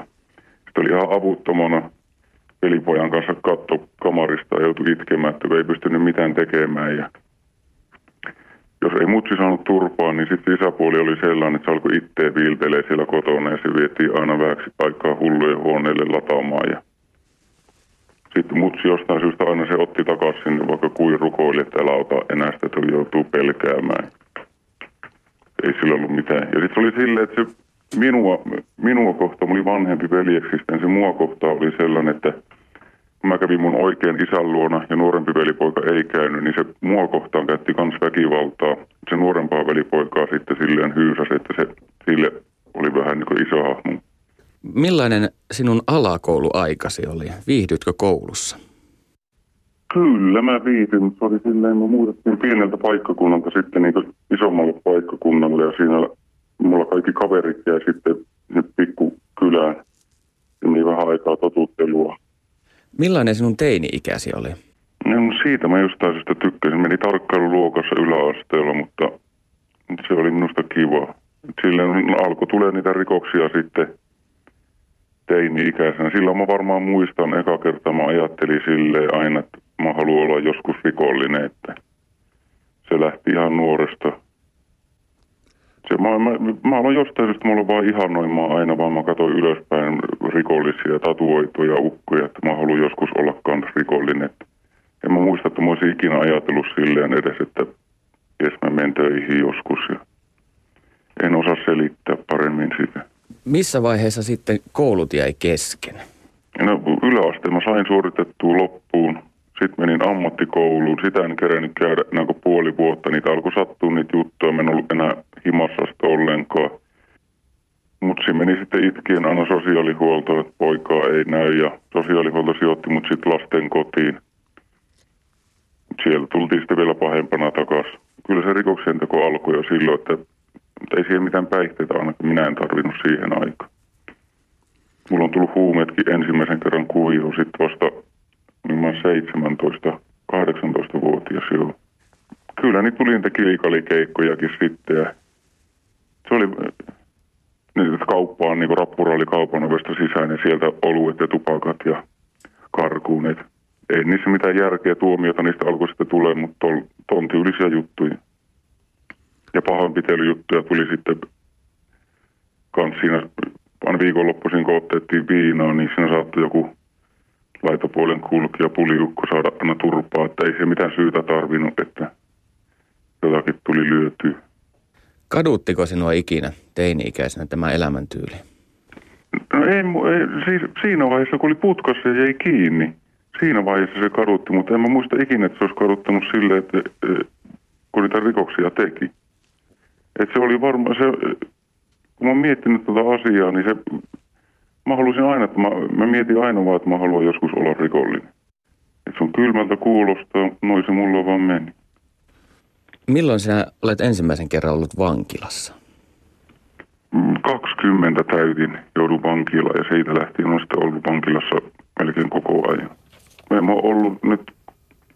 sitten oli ihan avuttomana velipojan kanssa katto kamarista ja joutui itkemään, että ei pystynyt mitään tekemään. Ja jos ei mutsi saanut turpaa, niin sitten isäpuoli oli sellainen, että se alkoi itse viiltelee siellä kotona ja se vietiin aina vähäksi paikkaa hullujen huoneelle lataamaan. Ja sitten mutsi jostain syystä aina se otti takaisin, vaikka kuin rukoili, että älä ota enää sitä, että joutuu pelkäämään. Ei sillä ollut mitään. Ja sitten oli silleen, että se minua, minua kohtaan, oli vanhempi veljeksistä, se mua kohtaan oli sellainen, että kun mä kävin mun oikein isän luona ja nuorempi velipoika ei käynyt, niin se mua kohtaan käytti myös väkivaltaa. Se nuorempaa velipoikaa sitten silleen hyysäsi, että se sille oli vähän niin kuin iso hahmo. Millainen sinun alakouluaikasi oli? Viihdytkö koulussa? Kyllä mä viihdyin, mutta oli silleen, me muutettiin pieneltä paikkakunnalta sitten niin isommalle paikkakunnalle ja siinä mulla kaikki kaverit jäi sitten pikku kylään. Ja niin vähän aikaa totuttelua. Millainen sinun teini-ikäsi oli? No siitä mä jostain syystä tykkäsin. Meni tarkkailuluokassa yläasteella, mutta se oli minusta kiva. Silleen alkoi tulee niitä rikoksia sitten teini-ikäisenä. Silloin mä varmaan muistan, eka kertaa mä ajattelin silleen aina, että mä haluan olla joskus rikollinen, että se lähti ihan nuoresta. Se, mä, mä, mä aloin jostain syystä, mulla vaan ihannoimaan aina, vaan mä katsoin ylöspäin rikollisia, tatuoituja ukkoja, että mä haluan joskus olla kans rikollinen. En mä muista, että mä olisin ikinä ajatellut silleen edes, että jes mä menen töihin joskus ja en osaa selittää. Missä vaiheessa sitten koulut jäi kesken? No yläaste mä sain suoritettua loppuun. Sitten menin ammattikouluun. Sitä en kerännyt käydä enää kuin puoli vuotta. Niitä alkoi sattua niitä juttuja. Mä en ollut enää himassa sitä ollenkaan. Mutta siinä meni sitten itkien aina sosiaalihuoltoon, että poikaa ei näy. Ja sosiaalihuolto sijoitti mut sitten lasten kotiin. Siellä tultiin sitten vielä pahempana takaisin. Kyllä se rikoksen teko alkoi jo silloin, että ei siihen mitään päihteitä ainakaan minä en tarvinnut siihen aikaan. Mulla on tullut huumeetkin ensimmäisen kerran kuvioon sitten vasta niin mä 17, 18-vuotias joo. Kyllä niin tuli niitä kilikalikeikkojakin sitten ja se oli niitä kauppaan, niin rappura oli kaupan ovesta sisään ja sieltä oluet ja tupakat ja karkuunet. Ei niissä mitään järkeä tuomiota niistä alkoi sitten tulee, mutta tontiylisiä juttuja. Ja pahoinpitelyjuttuja tuli sitten kans siinä aina viikonloppuisin, kun otettiin viinaa, niin siinä saattoi joku laitopuolen kulkija puliukko saada aina turpaa, että ei se mitään syytä tarvinnut, että jotakin tuli lyötyä. Kaduttiko sinua ikinä teini-ikäisenä tämä elämäntyyli? No ei, ei siis siinä vaiheessa, kun oli putkassa ja jäi kiinni, siinä vaiheessa se kadutti, mutta en mä muista ikinä, että se olisi kaduttanut silleen, että kun niitä rikoksia teki. Että se oli varmaan se, kun mä oon miettinyt tätä tota asiaa, niin se, mä halusin aina, että mä, mä mietin aina vaan, että mä haluan joskus olla rikollinen. Että se on kylmältä kuulostaa, noin se mulla vaan meni. Milloin sinä olet ensimmäisen kerran ollut vankilassa? 20 mm, täytin, joudun vankilaan ja siitä lähtien on sitten ollut vankilassa melkein koko ajan. Mä oon ollut nyt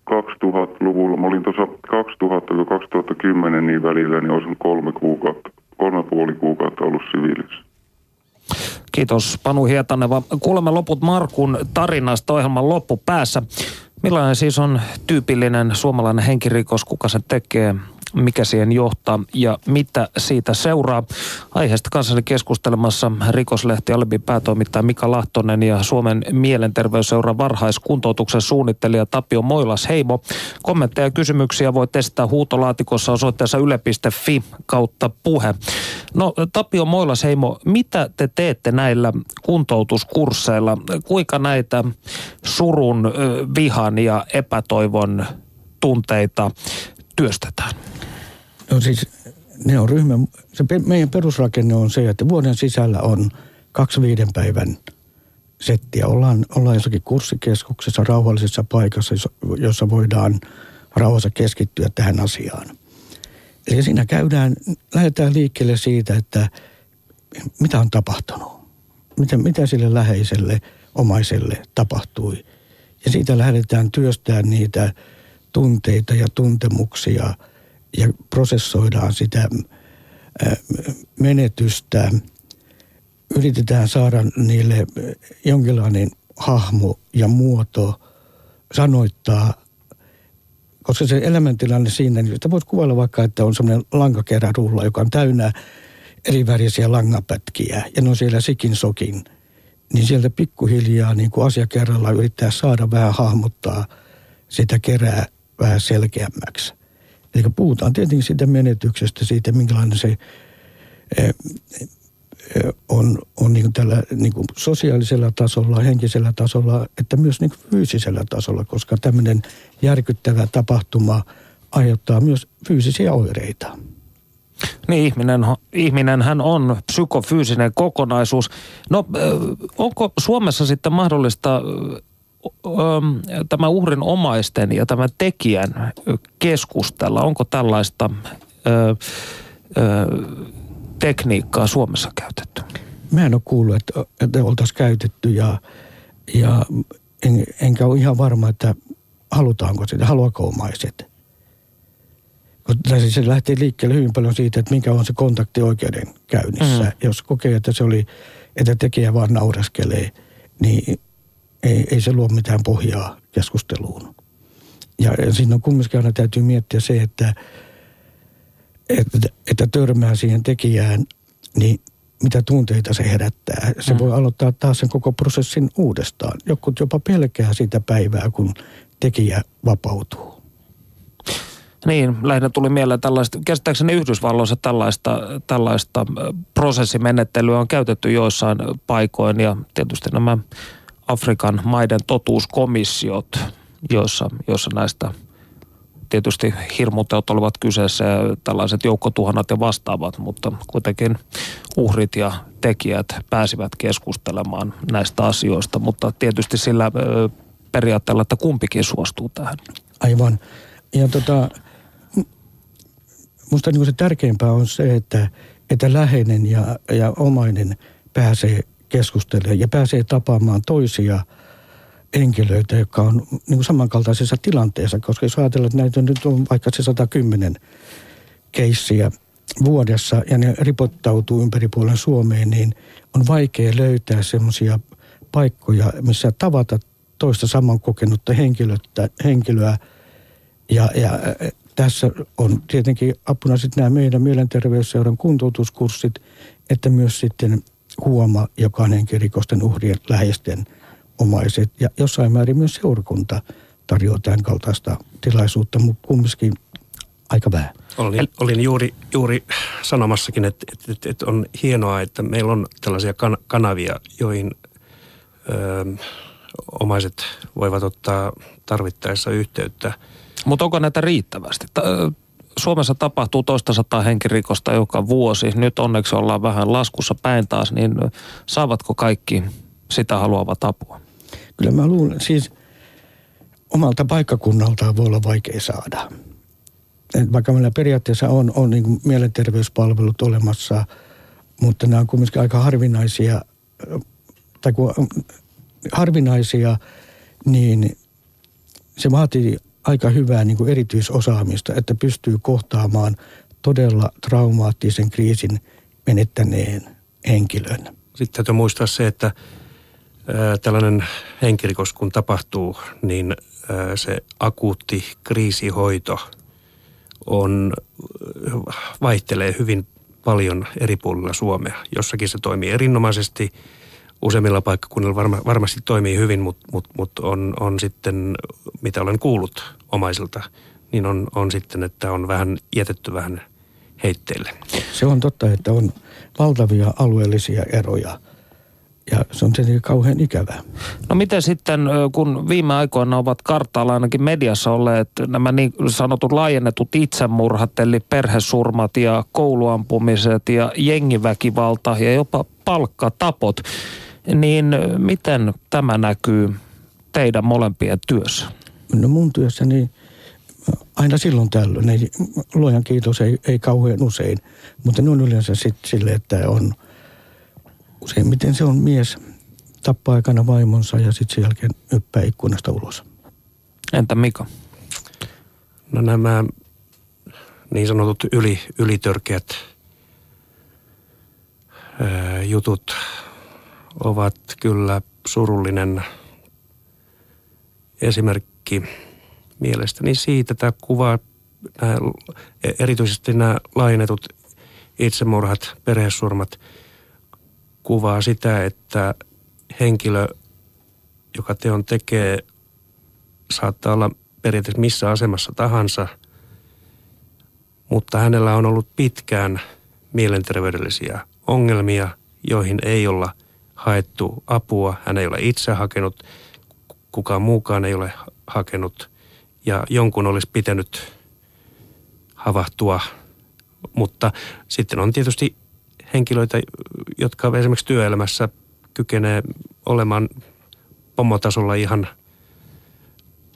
2000-luvulla, mä olin tuossa 2000-2010 niin välillä, niin olisin kolme kuukautta, kolme puoli kuukautta ollut siviilissä. Kiitos Panu Hietaneva. Kuulemme loput Markun tarinasta ohjelman loppupäässä. Millainen siis on tyypillinen suomalainen henkirikos, kuka se tekee? Mikä siihen johtaa ja mitä siitä seuraa. Aiheesta kanssani keskustelemassa rikoslehti Alibi päätoimittaja Mika Lahtonen ja Suomen mielenterveysseuran varhaiskuntoutuksen suunnittelija Tapio Moilas Heimo. Kommentteja ja kysymyksiä voi testata huutolaatikossa osoitteessa yle.fi kautta puhe. No Tapio Moilas Heimo, mitä te teette näillä kuntoutuskursseilla? Kuinka näitä surun, vihan ja epätoivon tunteita työstetään? No siis ne on ryhmä, se meidän perusrakenne on se, että vuoden sisällä on kaksi viiden päivän settiä. Ollaan, ollaan jossakin kurssikeskuksessa, rauhallisessa paikassa, jossa voidaan rauhassa keskittyä tähän asiaan. Eli siinä käydään, lähdetään liikkeelle siitä, että mitä on tapahtunut. Mitä, mitä sille läheiselle, omaiselle tapahtui. Ja siitä lähdetään työstämään niitä tunteita ja tuntemuksia ja prosessoidaan sitä menetystä. Yritetään saada niille jonkinlainen hahmo ja muoto sanoittaa, koska se elämäntilanne siinä, niin sitä voit kuvailla vaikka, että on semmoinen lankakerärulla, joka on täynnä erivärisiä langapätkiä ja ne on siellä sikin sokin. Niin sieltä pikkuhiljaa niin kuin asia kerrallaan yrittää saada vähän hahmottaa sitä kerää vähän selkeämmäksi. Eli puhutaan tietenkin siitä menetyksestä, siitä minkälainen se eh, eh, on, on niin tällä niin kuin sosiaalisella tasolla, henkisellä tasolla, että myös niin fyysisellä tasolla, koska tämmöinen järkyttävä tapahtuma aiheuttaa myös fyysisiä oireita. Niin, ihminen, ihminen hän on psykofyysinen kokonaisuus. No, onko Suomessa sitten mahdollista tämä uhrin omaisten ja tämän tekijän keskustella? Onko tällaista ö, ö, tekniikkaa Suomessa käytetty? Mä en ole kuullut, että, että oltaisiin käytetty ja, ja en, enkä ole ihan varma, että halutaanko sitä, haluaako omaiset. Siis se lähtee liikkeelle hyvin paljon siitä, että mikä on se kontakti oikeudenkäynnissä. Mm. Jos kokee, että se oli, että tekijä vaan naureskelee, niin ei, ei se luo mitään pohjaa keskusteluun. Ja, ja siinä on kumminkin aina täytyy miettiä se, että, että, että törmää siihen tekijään, niin mitä tunteita se herättää. Se mm. voi aloittaa taas sen koko prosessin uudestaan. Joku jopa pelkää sitä päivää, kun tekijä vapautuu. Niin, lähinnä tuli mieleen tällaista, käsittääkseni Yhdysvalloissa tällaista, tällaista prosessimenettelyä on käytetty joissain paikoin ja tietysti nämä Afrikan maiden totuuskomissiot, joissa, joissa näistä tietysti hirmuteot olivat kyseessä ja tällaiset joukkotuhannat ja vastaavat, mutta kuitenkin uhrit ja tekijät pääsivät keskustelemaan näistä asioista, mutta tietysti sillä periaatteella, että kumpikin suostuu tähän. Aivan. Ja tota, musta niin se tärkeimpää on se, että, että läheinen ja, ja omainen pääsee keskustelemaan ja pääsee tapaamaan toisia henkilöitä, jotka on niin kuin samankaltaisessa tilanteessa, koska jos ajatellaan, että näitä nyt on vaikka se 110 keissiä vuodessa ja ne ripottautuu ympäri puolen Suomeen, niin on vaikea löytää semmoisia paikkoja, missä tavata toista saman kokenutta henkilöä, henkilöä. Ja, ja tässä on tietenkin apuna sitten nämä meidän mielenterveysseuran kuntoutuskurssit, että myös sitten huoma, joka on henkirikosten uhrien läheisten omaiset ja jossain määrin myös seurakunta tarjoaa tämän kaltaista tilaisuutta, mutta kumminkin aika vähän. Olin, olin juuri, juuri sanomassakin, että, että, että, että on hienoa, että meillä on tällaisia kan, kanavia, joihin ö, omaiset voivat ottaa tarvittaessa yhteyttä. Mutta onko näitä riittävästi? Suomessa tapahtuu toista sataa henkirikosta joka vuosi. Nyt onneksi ollaan vähän laskussa päin taas, niin saavatko kaikki sitä haluavat apua? Kyllä mä luulen, siis omalta paikkakunnaltaan voi olla vaikea saada. Et vaikka meillä periaatteessa on, on niin mielenterveyspalvelut olemassa, mutta nämä on kuitenkin aika harvinaisia, tai kun harvinaisia, niin se vaatii aika hyvää niin kuin erityisosaamista, että pystyy kohtaamaan todella traumaattisen kriisin menettäneen henkilön. Sitten täytyy muistaa se, että tällainen henkirikos kun tapahtuu, niin se akuutti kriisihoito on, vaihtelee hyvin paljon eri puolilla Suomea. Jossakin se toimii erinomaisesti, useimmilla paikkakunnilla varma, varmasti toimii hyvin, mutta mut, mut on, on sitten, mitä olen kuullut omaisilta, niin on, on sitten, että on vähän jätetty vähän heitteille. Se on totta, että on valtavia alueellisia eroja – ja se on tietenkin kauhean ikävää. No miten sitten, kun viime aikoina ovat kartalla ainakin mediassa olleet nämä niin sanotut laajennetut itsemurhat, eli perhesurmat ja kouluampumiset ja jengiväkivalta ja jopa palkkatapot, niin miten tämä näkyy teidän molempien työssä? No mun työssäni aina silloin tällöin, ei, luojan kiitos ei, ei kauhean usein, mutta ne on yleensä sitten sille, että on – useimmiten se on mies tappaa aikana vaimonsa ja sitten sen jälkeen yppää ikkunasta ulos. Entä Mika? No nämä niin sanotut yli, ylitörkeät ää, jutut ovat kyllä surullinen esimerkki mielestäni siitä. Tämä kuva, nämä, erityisesti nämä laajennetut itsemurhat, perhesurmat – kuvaa sitä, että henkilö, joka teon tekee, saattaa olla periaatteessa missä asemassa tahansa, mutta hänellä on ollut pitkään mielenterveydellisiä ongelmia, joihin ei olla haettu apua. Hän ei ole itse hakenut, kukaan muukaan ei ole hakenut ja jonkun olisi pitänyt havahtua. Mutta sitten on tietysti henkilöitä, jotka esimerkiksi työelämässä kykenee olemaan pomotasolla ihan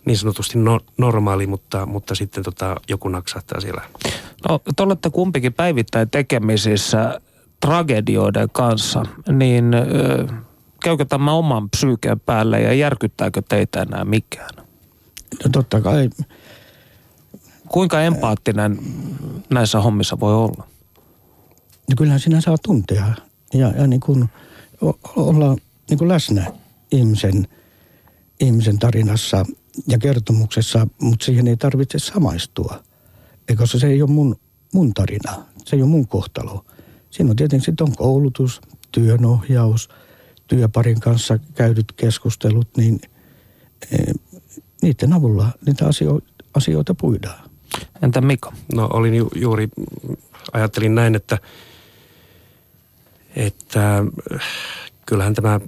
niin sanotusti no, normaali, mutta, mutta sitten tota, joku naksahtaa siellä. No, te olette kumpikin päivittäin tekemisissä tragedioiden kanssa, niin ö, käykö tämä oman psyykeen päälle ja järkyttääkö teitä enää mikään? No totta kai. Kuinka empaattinen näissä hommissa voi olla? niin kyllähän sinä saa tuntea ja, ja niin kuin olla niin kuin läsnä ihmisen, ihmisen tarinassa ja kertomuksessa, mutta siihen ei tarvitse samaistua. Eikö se ei ole mun, mun tarina, se ei ole mun kohtalo. Siinä on tietenkin sitten on koulutus, työnohjaus, työparin kanssa käydyt keskustelut, niin e, niiden avulla niitä asioita, asioita puidaan. Entä Mika? No olin ju, juuri, ajattelin näin, että että äh, kyllähän tämä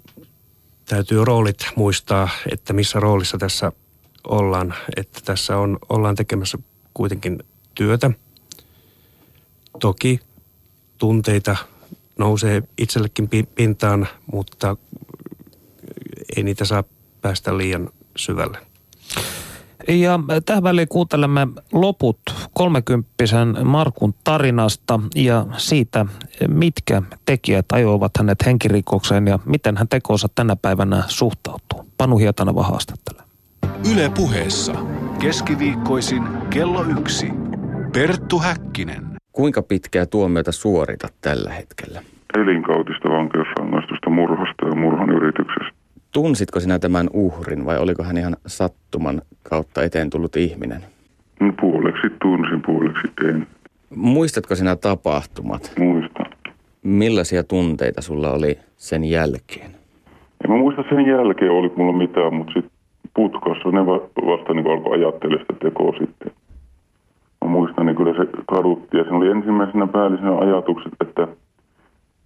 täytyy roolit muistaa, että missä roolissa tässä ollaan. Että tässä on, ollaan tekemässä kuitenkin työtä. Toki tunteita nousee itsellekin pintaan, mutta ei niitä saa päästä liian syvälle. Ja tähän väliin kuuntelemme loput kolmekymppisen Markun tarinasta ja siitä, mitkä tekijät ajoivat hänet henkirikokseen ja miten hän tekoonsa tänä päivänä suhtautuu. Panu Hietanava haastattelee. Yle puheessa. Keskiviikkoisin kello yksi. Perttu Häkkinen. Kuinka pitkää tuomiota suoritat tällä hetkellä? Elinkautista vankeusrangaistusta murhasta ja murhan yrityksestä. Tunsitko sinä tämän uhrin vai oliko hän ihan sattuman kautta eteen tullut ihminen? No, puoleksi tunsin, puoleksi en. Muistatko sinä tapahtumat? Muistan. Millaisia tunteita sulla oli sen jälkeen? En mä muista sen jälkeen, oliko mulla mitään, mutta sitten putkassa ne vasta niin alkoi ajattelemaan sitä tekoa sitten. Mä muistan, niin kyllä se kadutti ja siinä oli ensimmäisenä päällisenä ajatukset, että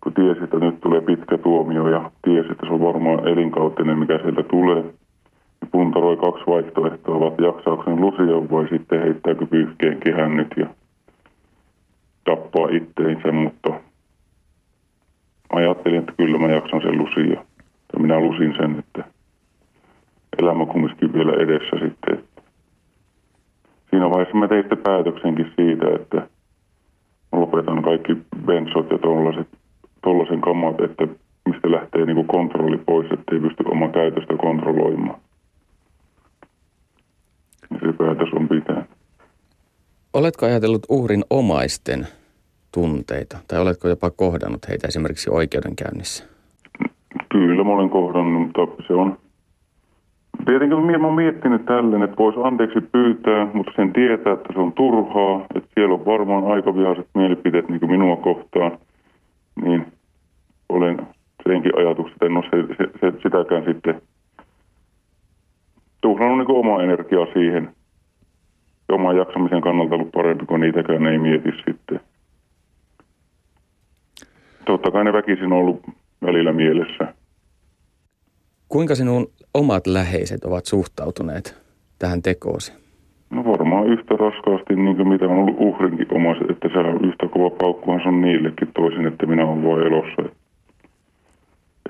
kun tiesi, että nyt tulee pitkä tuomio ja tiesi, että se on varmaan elinkautinen, mikä sieltä tulee, niin puntaroi kaksi vaihtoehtoa, ovat jaksaako sen lusia vai sitten heittääkö pyyhkeen kehän nyt ja tappaa itteensä, mutta ajattelin, että kyllä mä jaksan sen lusia. Ja minä lusin sen, että elämä kumminkin vielä edessä sitten. Siinä vaiheessa mä tein päätöksenkin siitä, että lopetan kaikki bensot ja tuollaisen kamat, että mistä lähtee niin kontrolli pois, ettei pysty oman käytöstä kontrolloimaan. Niin se päätös on pitää. Oletko ajatellut uhrin omaisten tunteita, tai oletko jopa kohdannut heitä esimerkiksi oikeudenkäynnissä? Kyllä mä olen kohdannut, mutta se on tietenkin mä oon miettinyt tälleen, että voisi anteeksi pyytää, mutta sen tietää, että se on turhaa, että siellä on varmaan aika vihaiset mielipiteet niin kuin minua kohtaan, niin olen senkin ajatukset, että en ole se, se, se, sitäkään sitten tuhlannut niin omaa energiaa siihen. Oman jaksamisen kannalta ollut parempi, kun niitäkään ei mieti sitten. Totta kai ne väkisin on ollut välillä mielessä. Kuinka sinun omat läheiset ovat suhtautuneet tähän tekoosi? No varmaan yhtä raskaasti niin kuin mitä on ollut uhrinkin omaiset, että se on yhtä kova paukkuhan se on niillekin toisin, että minä olen voi elossa.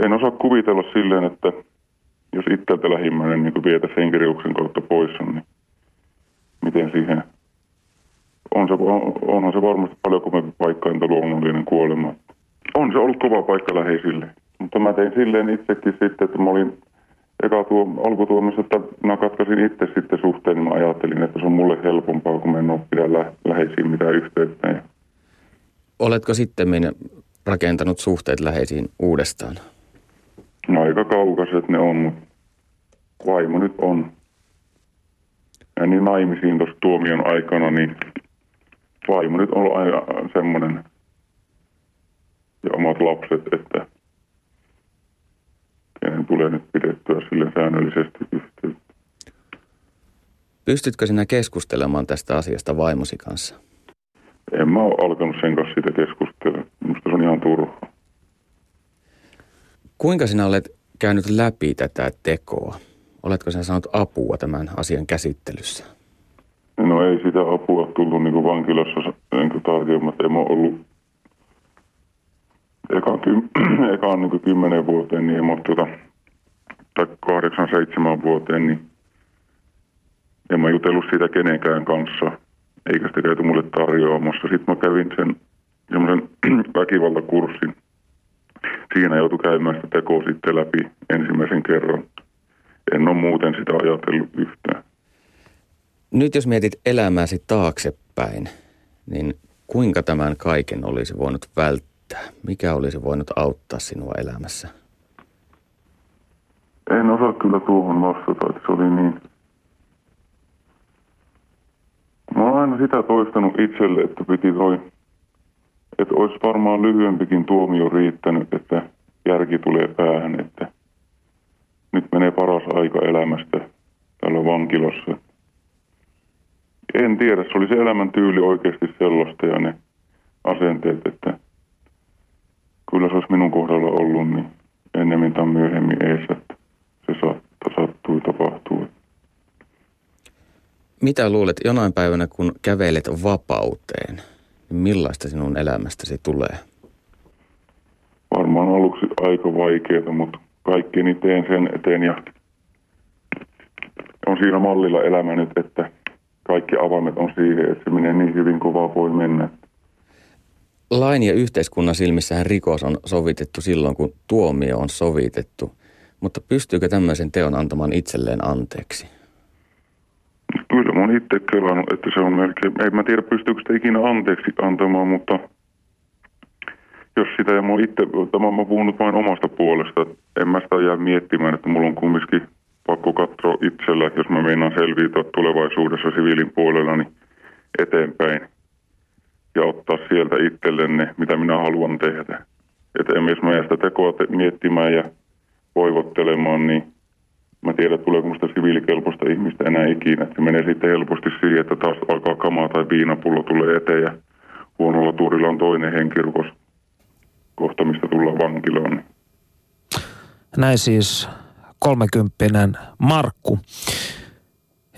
En osaa kuvitella silleen, että jos itseltä lähimmäinen niin vietä henkirjouksen kautta pois, niin miten siihen on se, on, onhan se varmasti paljon kovempi paikka entä luonnollinen kuolema. On se ollut kova paikka läheisille. Mutta mä tein silleen itsekin sitten, että mä olin eka tuo, alkutuomissa, että mä katkaisin itse sitten suhteen, niin mä ajattelin, että se on mulle helpompaa, kun mä en ole pidä lä- läheisiin mitään yhteyttä. Ja... Oletko sitten rakentanut suhteet läheisiin uudestaan? No aika kaukaiset ne on, mutta vaimo nyt on. Ja niin naimisiin tuossa tuomion aikana, niin vaimo nyt on aina semmoinen ja omat lapset, että kenen tulee nyt pidettyä sille säännöllisesti yhteyttä. Pystytkö sinä keskustelemaan tästä asiasta vaimosi kanssa? En mä ole alkanut sen kanssa siitä keskustella. Minusta se on ihan turhaa. Kuinka sinä olet käynyt läpi tätä tekoa? Oletko sinä saanut apua tämän asian käsittelyssä? No ei sitä apua tullut niin kuin vankilassa niin tarkemmin. En ole ollut ekaan, ky- ekaan niin kymmenen vuoteen, niin ole tuota, tai kahdeksan, seitsemän vuoteen, niin en mä jutellut siitä kenenkään kanssa, eikä sitä käyty mulle tarjoamassa. Sitten mä kävin sen semmoisen väkivaltakurssin. Siinä joutui käymään sitä tekoa sitten läpi ensimmäisen kerran. En ole muuten sitä ajatellut yhtään. Nyt jos mietit elämääsi taaksepäin, niin kuinka tämän kaiken olisi voinut välttää? Mikä olisi voinut auttaa sinua elämässä? En osaa kyllä tuohon vastata, että se oli niin. Mä oon aina sitä toistanut itselle, että piti toi, että olisi varmaan lyhyempikin tuomio riittänyt, että järki tulee päähän, että nyt menee paras aika elämästä täällä vankilassa. En tiedä, se oli se elämäntyyli oikeasti sellaista ja ne asenteet, että kyllä se olisi minun kohdalla ollut niin ennemmin tai myöhemmin eessä, että se sattui, tapahtuu. Mitä luulet jonain päivänä, kun kävelet vapauteen, niin millaista sinun elämästäsi tulee? Varmaan aluksi aika vaikeaa, mutta kaikkini teen sen eteen ja on siinä mallilla elämä nyt, että kaikki avaimet on siihen, että se menee niin hyvin kuin vaan voi mennä. Lain ja yhteiskunnan silmissähän rikos on sovitettu silloin, kun tuomio on sovitettu. Mutta pystyykö tämmöisen teon antamaan itselleen anteeksi? Kyllä mä oon itse kelannut, että se on melkein, ei mä tiedä pystyykö sitä ikinä anteeksi antamaan, mutta jos sitä ja mä itse, tämä mä puhun nyt vain omasta puolesta, en mä sitä jää miettimään, että mulla on kumminkin pakko katsoa itsellä, jos mä meinaan selviytyä tulevaisuudessa siviilin puolella, niin eteenpäin ja ottaa sieltä itsellenne, mitä minä haluan tehdä. Että mä jää sitä tekoa te- miettimään ja voivottelemaan, niin mä tiedän, tuleeko musta siviilikelpoista ihmistä enää ikinä. Se menee sitten helposti siihen, että taas alkaa kamaa tai viinapullo tulee eteen ja huonolla tuurilla on toinen henkirukos kohta, mistä tullaan vankilaan. Näin siis kolmekymppinen Markku.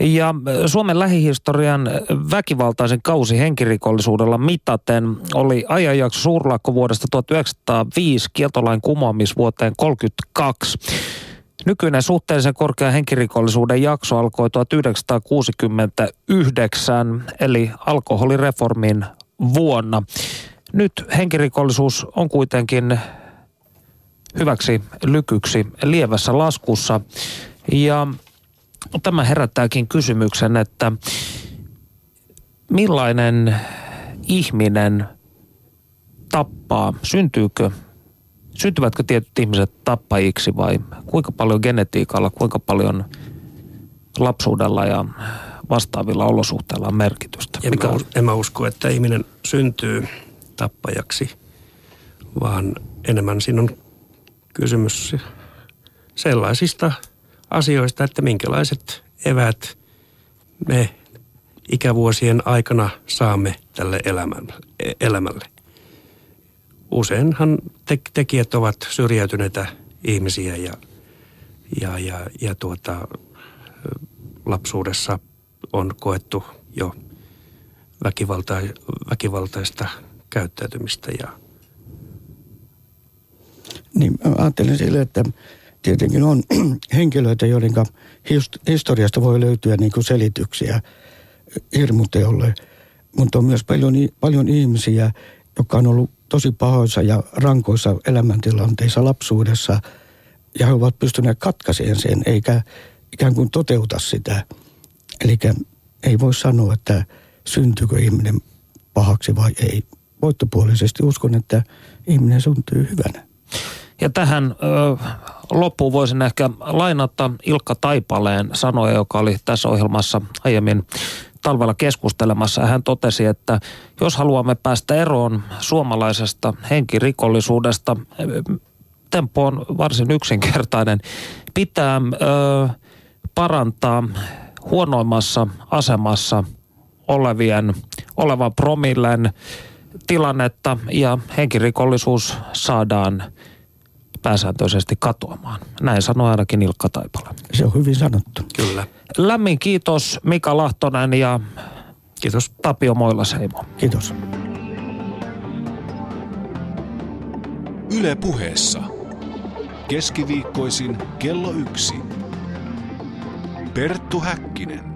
Ja Suomen lähihistorian väkivaltaisen kausi henkirikollisuudella mitaten oli ajanjakso suurlakko vuodesta 1905 kieltolain kumoamisvuoteen 1932. Nykyinen suhteellisen korkea henkirikollisuuden jakso alkoi 1969, eli alkoholireformin vuonna. Nyt henkirikollisuus on kuitenkin hyväksi lykyksi lievässä laskussa. Ja tämä herättääkin kysymyksen, että millainen ihminen tappaa, syntyykö, syntyvätkö tietyt ihmiset tappajiksi vai kuinka paljon genetiikalla, kuinka paljon lapsuudella ja vastaavilla olosuhteilla on merkitystä. En, Mikä... mä, en mä usko, että ihminen syntyy tappajaksi, vaan enemmän siinä on kysymys sellaisista asioista, että minkälaiset evät me ikävuosien aikana saamme tälle elämälle. Useinhan te- tekijät ovat syrjäytyneitä ihmisiä ja, ja, ja, ja tuota, lapsuudessa on koettu jo väkivalta, väkivaltaista käyttäytymistä. Ja... Niin, ajattelin sille, että tietenkin on henkilöitä, joiden historiasta voi löytyä niin kuin selityksiä hirmuteolle, mutta on myös paljon, paljon ihmisiä, jotka on ollut tosi pahoissa ja rankoissa elämäntilanteissa lapsuudessa ja he ovat pystyneet katkaiseen sen, eikä ikään kuin toteuta sitä. Eli ei voi sanoa, että syntyykö ihminen pahaksi vai ei. Voittopuolisesti uskon, että ihminen syntyy hyvänä. Ja tähän ö, loppuun voisin ehkä lainata Ilkka Taipaleen sanoja, joka oli tässä ohjelmassa aiemmin talvella keskustelemassa. Hän totesi, että jos haluamme päästä eroon suomalaisesta henkirikollisuudesta, tempo on varsin yksinkertainen. Pitää ö, parantaa huonoimmassa asemassa olevien, olevan promillen tilannetta ja henkirikollisuus saadaan pääsääntöisesti katoamaan. Näin sanoi ainakin Ilkka Taipale. Se on hyvin sanottu. Kyllä. Lämmin kiitos Mika Lahtonen ja kiitos Tapio Moilaseimo. Kiitos. Yle puheessa. Keskiviikkoisin kello yksi. Perttu Häkkinen.